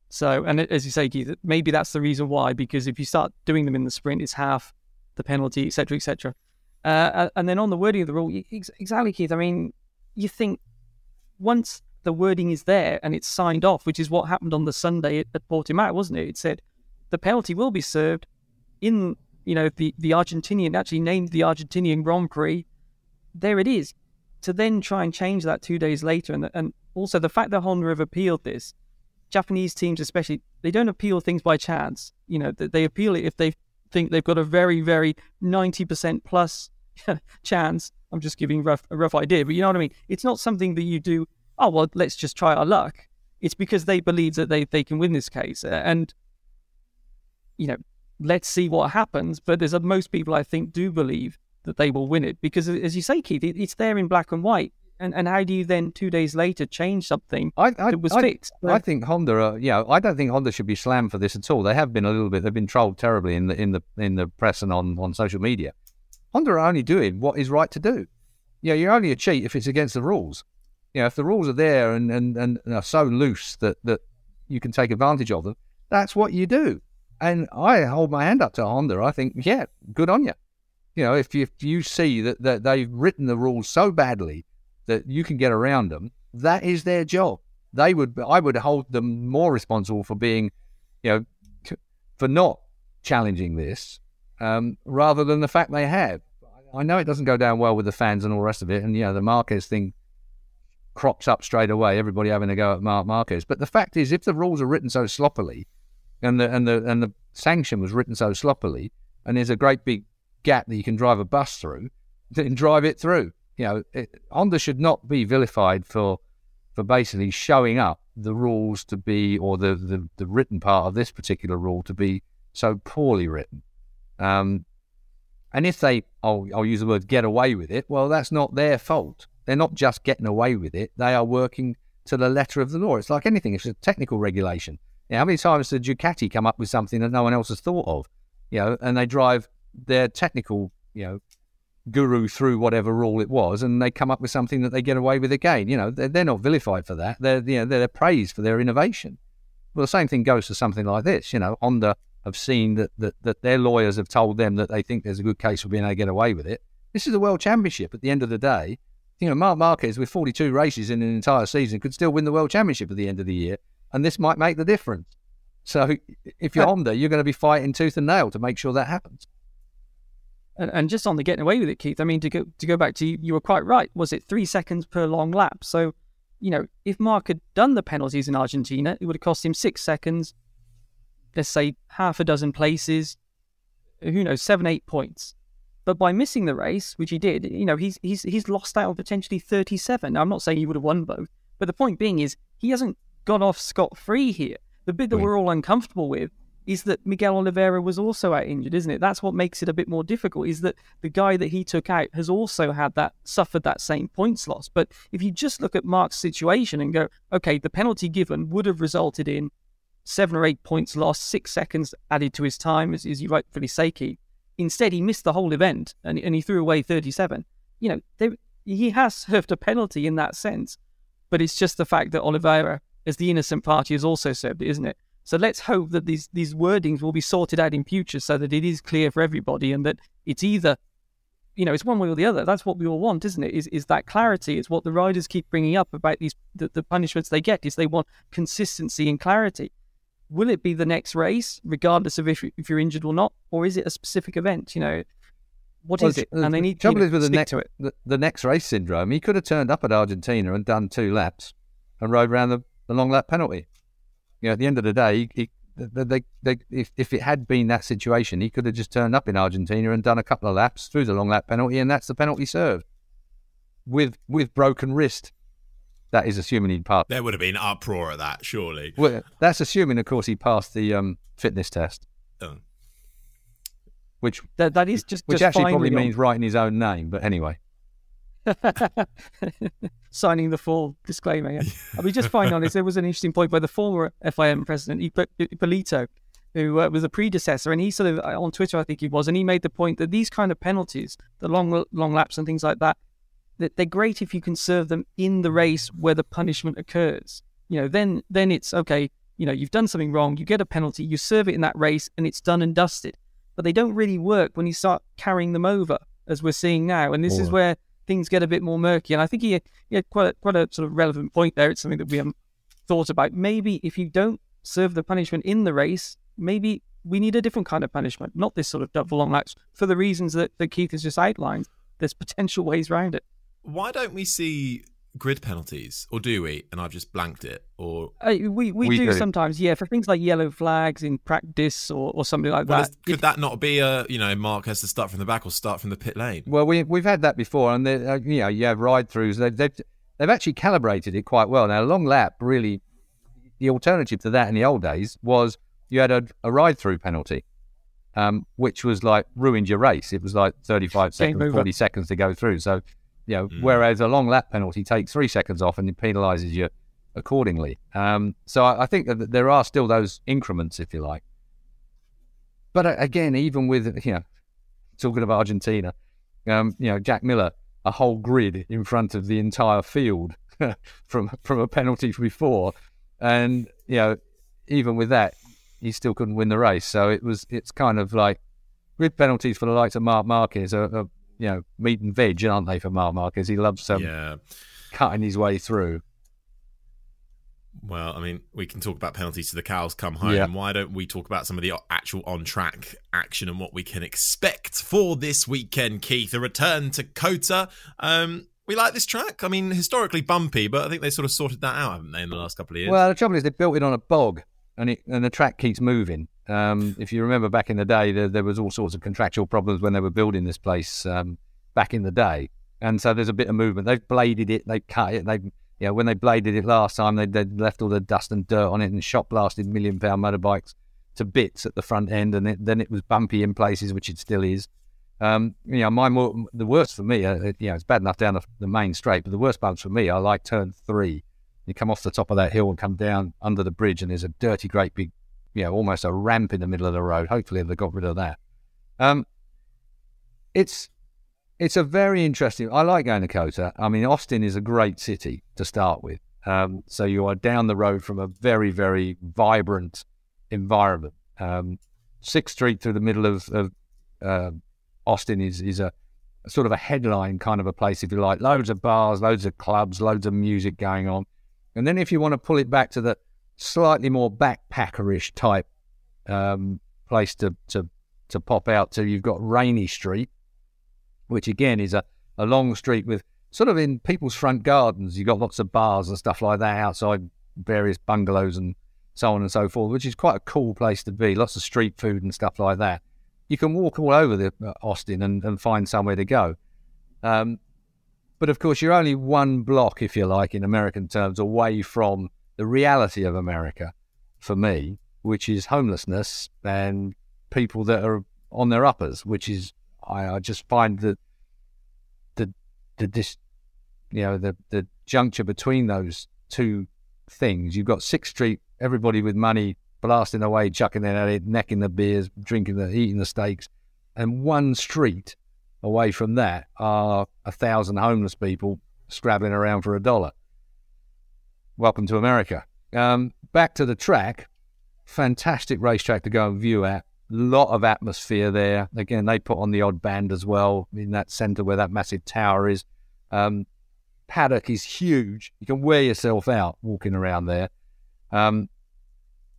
So, and as you say, Keith, maybe that's the reason why, because if you start doing them in the sprint, it's half the penalty, etc., etc. Uh, and then on the wording of the rule, exactly, Keith. I mean, you think once the wording is there and it's signed off, which is what happened on the Sunday at, at Portimao, wasn't it? It said the penalty will be served in, you know, the the Argentinian actually named the Argentinian Grand Prix. There it is. To then try and change that two days later, and and also the fact that Honda have appealed this, Japanese teams especially, they don't appeal things by chance. You know, they appeal it if they think they've got a very, very 90% plus chance. I'm just giving rough, a rough idea, but you know what I mean? It's not something that you do, oh, well, let's just try our luck. It's because they believe that they, they can win this case. And, you know, let's see what happens. But there's a, most people, I think, do believe that they will win it because, as you say, Keith, it, it's there in black and white. And and how do you then two days later change something I, I, that was I, fixed? I think Honda, are, you know, I don't think Honda should be slammed for this at all. They have been a little bit. They've been trolled terribly in the in the in the press and on on social media. Honda are only doing what is right to do. You know, you're only a cheat if it's against the rules. You know, if the rules are there and and, and are so loose that that you can take advantage of them, that's what you do. And I hold my hand up to Honda. I think, yeah, good on you. You know, if you, if you see that, that they've written the rules so badly that you can get around them, that is their job. They would, I would hold them more responsible for being, you know, for not challenging this um, rather than the fact they have. I know it doesn't go down well with the fans and all the rest of it, and you know the Marquez thing crops up straight away. Everybody having a go at Marc Marquez, but the fact is, if the rules are written so sloppily, and the and the and the sanction was written so sloppily, and there's a great big gap that you can drive a bus through, then drive it through. You know, it, Honda should not be vilified for for basically showing up the rules to be, or the, the, the written part of this particular rule to be so poorly written. Um, and if they, I'll, I'll use the word get away with it, well, that's not their fault. They're not just getting away with it, they are working to the letter of the law. It's like anything, it's a technical regulation. Know, how many times did Ducati come up with something that no one else has thought of? You know, and they drive their technical, you know, guru through whatever rule it was, and they come up with something that they get away with again. You know, they're, they're not vilified for that. They're you know they're praised for their innovation. Well, the same thing goes to something like this. You know, Honda have seen that, that that their lawyers have told them that they think there's a good case for being able to get away with it. This is a world championship. At the end of the day, you know, Marc Marquez with 42 races in an entire season could still win the world championship at the end of the year, and this might make the difference. So, if you're Honda, you're going to be fighting tooth and nail to make sure that happens. And, and just on the getting away with it, Keith. I mean, to go to go back to you, you were quite right. Was it three seconds per long lap? So, you know, if Marc had done the penalties in Argentina, it would have cost him six seconds. Let's say half a dozen places. Who knows, seven, eight points. But by missing the race, which he did, you know, he's he's he's lost out on potentially 37. Now, I'm not saying he would have won both, but the point being is he hasn't gone off scot free here. The bit that we're all uncomfortable with is that Miguel Oliveira was also out injured, isn't it? That's what makes it a bit more difficult. Is that the guy that he took out has also had that suffered that same points loss. But if you just look at Marc's situation and go, okay, the penalty given would have resulted in seven or eight points lost, six seconds added to his time, as, as you rightfully say, Keith. Instead, he missed the whole event and, and he threw away 37. You know, there, he has served a penalty in that sense, but it's just the fact that Oliveira, as the innocent party, has also served it, isn't it? So let's hope that these these wordings will be sorted out in future so that it is clear for everybody and that it's either, you know, it's one way or the other. That's what we all want, isn't it? Is is that clarity? It's what the riders keep bringing up about these the, the punishments they get. Is they want consistency and clarity. Will it be the next race, regardless of if if you're injured or not, or is it a specific event? You know, what well, is it? And they need trouble you know, is with the next the, the, next race syndrome. He could have turned up at Argentina and done two laps and rode around the, the long lap penalty you know, at the end of the day, he, they, they, if, if it had been that situation, he could have just turned up in Argentina and done a couple of laps through the long lap penalty, and that's the penalty served with with broken wrist. That is assuming he'd passed. There would have been uproar at that, surely. Well, that's assuming, of course, he passed the um, fitness test. Oh. Which that, that is just which just actually probably means writing his own name. But anyway, signing the full disclaimer. Yeah. I mean, just fine on this. There was an interesting point by the former FIM president, Ippolito, who uh, was a predecessor, and he sort of uh, on Twitter, I think he was, and he made the point that these kind of penalties, the long long laps and things like that, that they're great if you can serve them in the race where the punishment occurs. You know, then then it's okay. You know, you've done something wrong, you get a penalty, you serve it in that race, and it's done and dusted. But they don't really work when you start carrying them over, as we're seeing now. And this is where things get a bit more murky. And I think he, he had quite a, quite a sort of relevant point there. It's something that we haven't thought about. Maybe if you don't serve the punishment in the race, maybe we need a different kind of punishment, not this sort of double long laps for the reasons that, that Keith has just outlined. There's potential ways around it. Why don't we see grid penalties, or do we? And I've just blanked it. Or uh, we, we, we do, do, sometimes, yeah, for things like yellow flags in practice or, or something like well, that. Could that not be a you know Marc has to start from the back or start from the pit lane? Well, we we've had that before, and uh, you know you have ride throughs. They've, they've they've actually calibrated it quite well. Now, a long lap really, the alternative to that in the old days was you had a, a ride through penalty. Um, which was like ruined your race. It was like 35 seconds, 40 seconds to go through. So you know, mm. whereas a long lap penalty takes three seconds off and it penalises you accordingly. Um, so I, I, think that there are still those increments, if you like. But uh, again, even with you know, talking of Argentina, um, you know, Jack Miller, a whole grid in front of the entire field from from a penalty before, and you know, even with that, he still couldn't win the race. So it was it's kind of like grid penalties for the likes of Marc Marquez are, are you know, meat and veg, aren't they, for Marc Marquez? He loves um, yeah. cutting his way through. Well, I mean, we can talk about penalties to the cows come home. Yeah. Why don't we talk about some of the actual on track action and what we can expect for this weekend, Keith? A return to COTA. Um, we like this track. I mean, historically bumpy, but I think they sort of sorted that out, haven't they, in the last couple of years? Well, the trouble is they built it on a bog, and it and the track keeps moving. Um, if you remember back in the day, there, there was all sorts of contractual problems when they were building this place um, back in the day, and so there's a bit of movement. They've bladed it, they've cut it, they you know when they bladed it last time, they they left all the dust and dirt on it and shot blasted million pound motorbikes to bits at the front end, and it, then it was bumpy in places, which it still is. Um, you know, my more, the worst for me, uh, you know, it's bad enough down the, the main straight, but the worst bumps for me, I like turn three. You come off the top of that hill and come down under the bridge, and there's a dirty, great big, you know, almost a ramp in the middle of the road. Hopefully, they got rid of that. Um, it's it's a very interesting. I like going to COTA. I mean, Austin is a great city to start with. Um, so you are down the road from a very, very vibrant environment. Um, Sixth Street through the middle of, of uh, Austin is is a, a sort of a headline kind of a place, if you like. Loads of bars, loads of clubs, loads of music going on. And then if you want to pull it back to the slightly more backpackerish type um, place to, to to pop out to, you've got Rainey Street, which again is a, a long street with sort of in people's front gardens. You've got lots of bars and stuff like that outside various bungalows and so on and so forth, which is quite a cool place to be. Lots of street food and stuff like that. You can walk all over the uh, Austin and, and find somewhere to go. Um, but of course, you're only one block, if you like, in American terms, away from the reality of America for me, which is homelessness and people that are on their uppers, which is I, I just find that the the this you know the the juncture between those two things. You've got Sixth Street, everybody with money blasting away, chucking it at it, necking the beers, drinking the eating the steaks, and one street away from that are a thousand homeless people scrabbling around for a dollar. Welcome to America. Um, back to the track. Fantastic racetrack to go and view at. Lot of atmosphere there. Again, they put on the odd band as well in that centre where that massive tower is. Um, paddock is huge. You can wear yourself out walking around there. Um,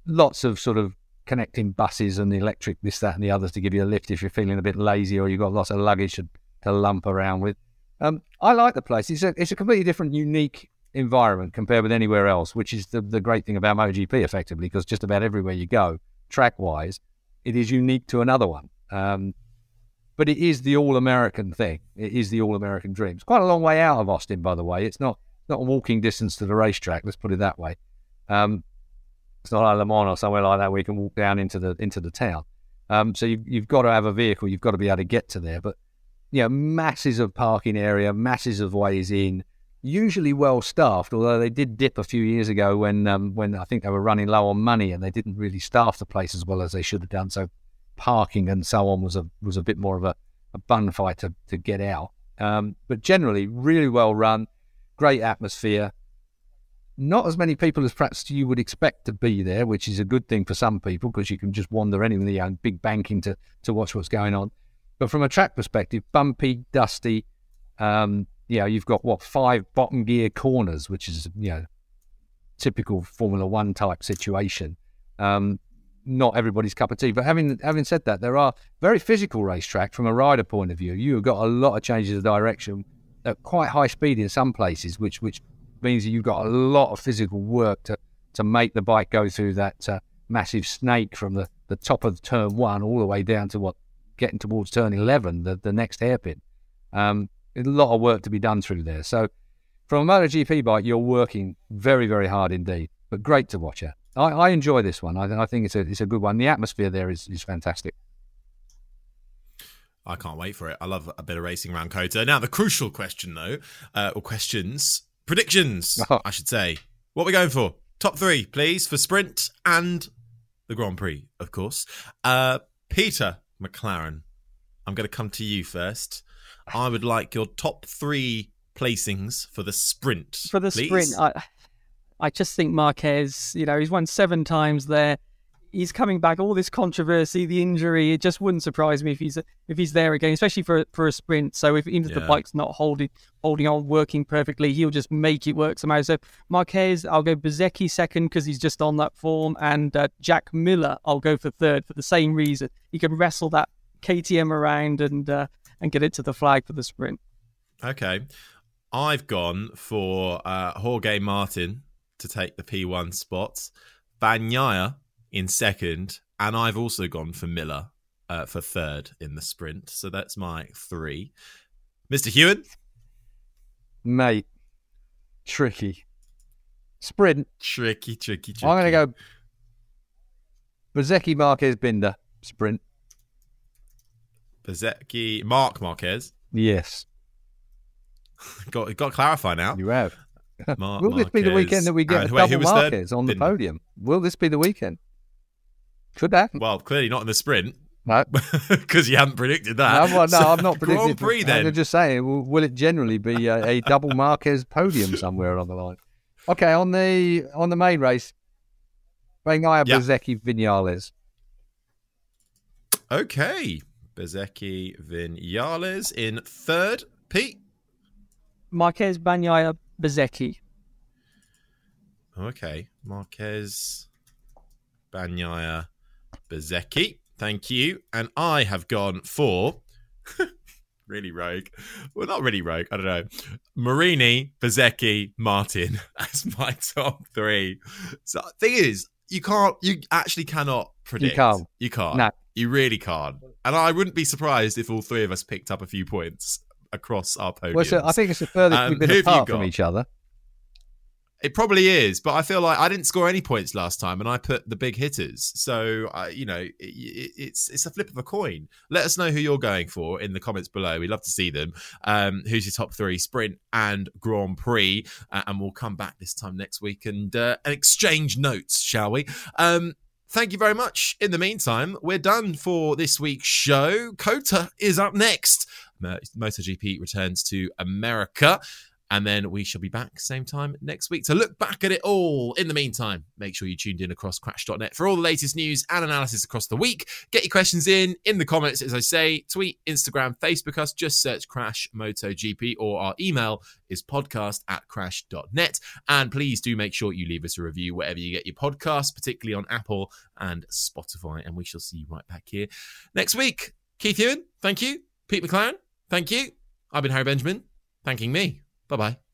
lots of sort of connecting buses and the electric, this, that, and the others to give you a lift if you're feeling a bit lazy or you've got lots of luggage to, to lump around with. Um, I like the place. It's a, it's a completely different, unique environment compared with anywhere else, which is the, the great thing about MotoGP, effectively, because just about everywhere you go, track wise, it is unique to another one. Um, but it is the all American thing. It is the all American dream. It's quite a long way out of Austin, by the way. It's not not a walking distance to the racetrack. Let's put it that way. Um, it's not like Le Mans or somewhere like that where you can walk down into the into the town. Um, so you, you've got to have a vehicle. You've got to be able to get to there. But you know, masses of parking area, masses of ways in. Usually well staffed, although they did dip a few years ago when um, when I think they were running low on money and they didn't really staff the place as well as they should have done. So parking and so on was a was a bit more of a, a bun fight to, to get out. Um, but generally, really well run, great atmosphere. Not as many people as perhaps you would expect to be there, which is a good thing for some people because you can just wander anywhere, know, big banking to to watch what's going on. But from a track perspective, bumpy, dusty. Um, you know, you've got what five bottom gear corners, which is you know typical Formula One type situation. Um, not everybody's cup of tea. But having having said that, there are very physical racetrack from a rider point of view. You have got a lot of changes of direction at quite high speed in some places, which which means that you've got a lot of physical work to to make the bike go through that uh, massive snake from the, the top of turn one all the way down to what getting towards turn eleven, the the next hairpin. Um, a lot of work to be done through there. So from a MotoGP bike, you're working very very hard indeed, but great to watch it. I, I enjoy this one. I, I, think it's a it's a good one. The atmosphere there is, is fantastic. I can't wait for it. I love a bit of racing around COTA. Now, the crucial question, though, uh, or questions, predictions, oh. I should say. What are we going for? Top three, please, for sprint and the Grand Prix, of course. Uh, Peter McLaren, I'm going to come to you first. I would like your top three placings for the sprint. For the please. sprint, I, I just think Marquez, you know, he's won seven times there. he's coming back. All this controversy, the injury, it just wouldn't surprise me if he's if he's there again, especially for for a sprint. So if even if Yeah. the bike's not holding holding on, working perfectly, he'll just make it work somehow. So Marquez, I'll go Bezecchi second because he's just on that form, and uh, Jack Miller, I'll go for third for the same reason. He can wrestle that KTM around and uh, and get it to the flag for the sprint. Okay. I've gone for uh, Jorge Martin to take the P1 spots, Bagnaia in second, and I've also gone for Miller uh, for third in the sprint. So that's my three. Mr. Huewen, Mate, tricky. Sprint. tricky, tricky, tricky. I'm going to go Bezecchi, Marquez, Binder. Sprint. Bezecchi, Marc Marquez. Yes, Got got to clarify now. you have. Marc Will this be the weekend that we get And a wait, double was third? Marquez on the Binder. podium? Will this be the weekend? Could that? happen. Well, clearly not in the sprint No, because you haven't predicted that. no, well, no, So, I'm not predicting. Grand Prix then. I'm just saying, will, will it generally be a, a double Marquez podium somewhere on the line? Okay, on the on the main race, Bagnaia, Yeah. Bezecchi, Vinales. Okay. Bezecchi Vinales in third. Pete. Marquez, Bagnaia, Bezecchi. Okay. Marquez, Bagnaia, Bezecchi. Thank you. And I have gone for really rogue. Well, not really rogue. I don't know. Marini, Bezecchi, Martin as my top three. So the thing is, you can't. You actually cannot predict. You can't. You can't. No. You really can't. And I wouldn't be surprised if all three of us picked up a few points across our podiums. Well, so I think it's the furthest Um, we've been who have you apart from each other. It probably is, but I feel like I didn't score any points last time, and I put the big hitters. So, uh, you know, it, it, it's it's a flip of a coin. Let us know who you're going for in the comments below. We'd love to see them. Um, who's your top three, sprint and Grand Prix? Uh, and we'll come back this time next week and uh, and exchange notes, shall we? Um, thank you very much. In the meantime, we're done for this week's show. COTA is up next. Mo- MotoGP returns to America. And then we shall be back same time next week to look back at it all. In the meantime, make sure you tuned in across crash.net for all the latest news and analysis across the week. Get your questions in in the comments, as I say. Tweet, Instagram, Facebook us. Just search Crash MotoGP or our email is podcast at crash.net. And please do make sure you leave us a review wherever you get your podcasts, particularly on Apple and Spotify. And we shall see you right back here next week. Keith Huewen, thank you. Pete McLaren, thank you. I've been Harry Benjamin, thanking me. Bye bye.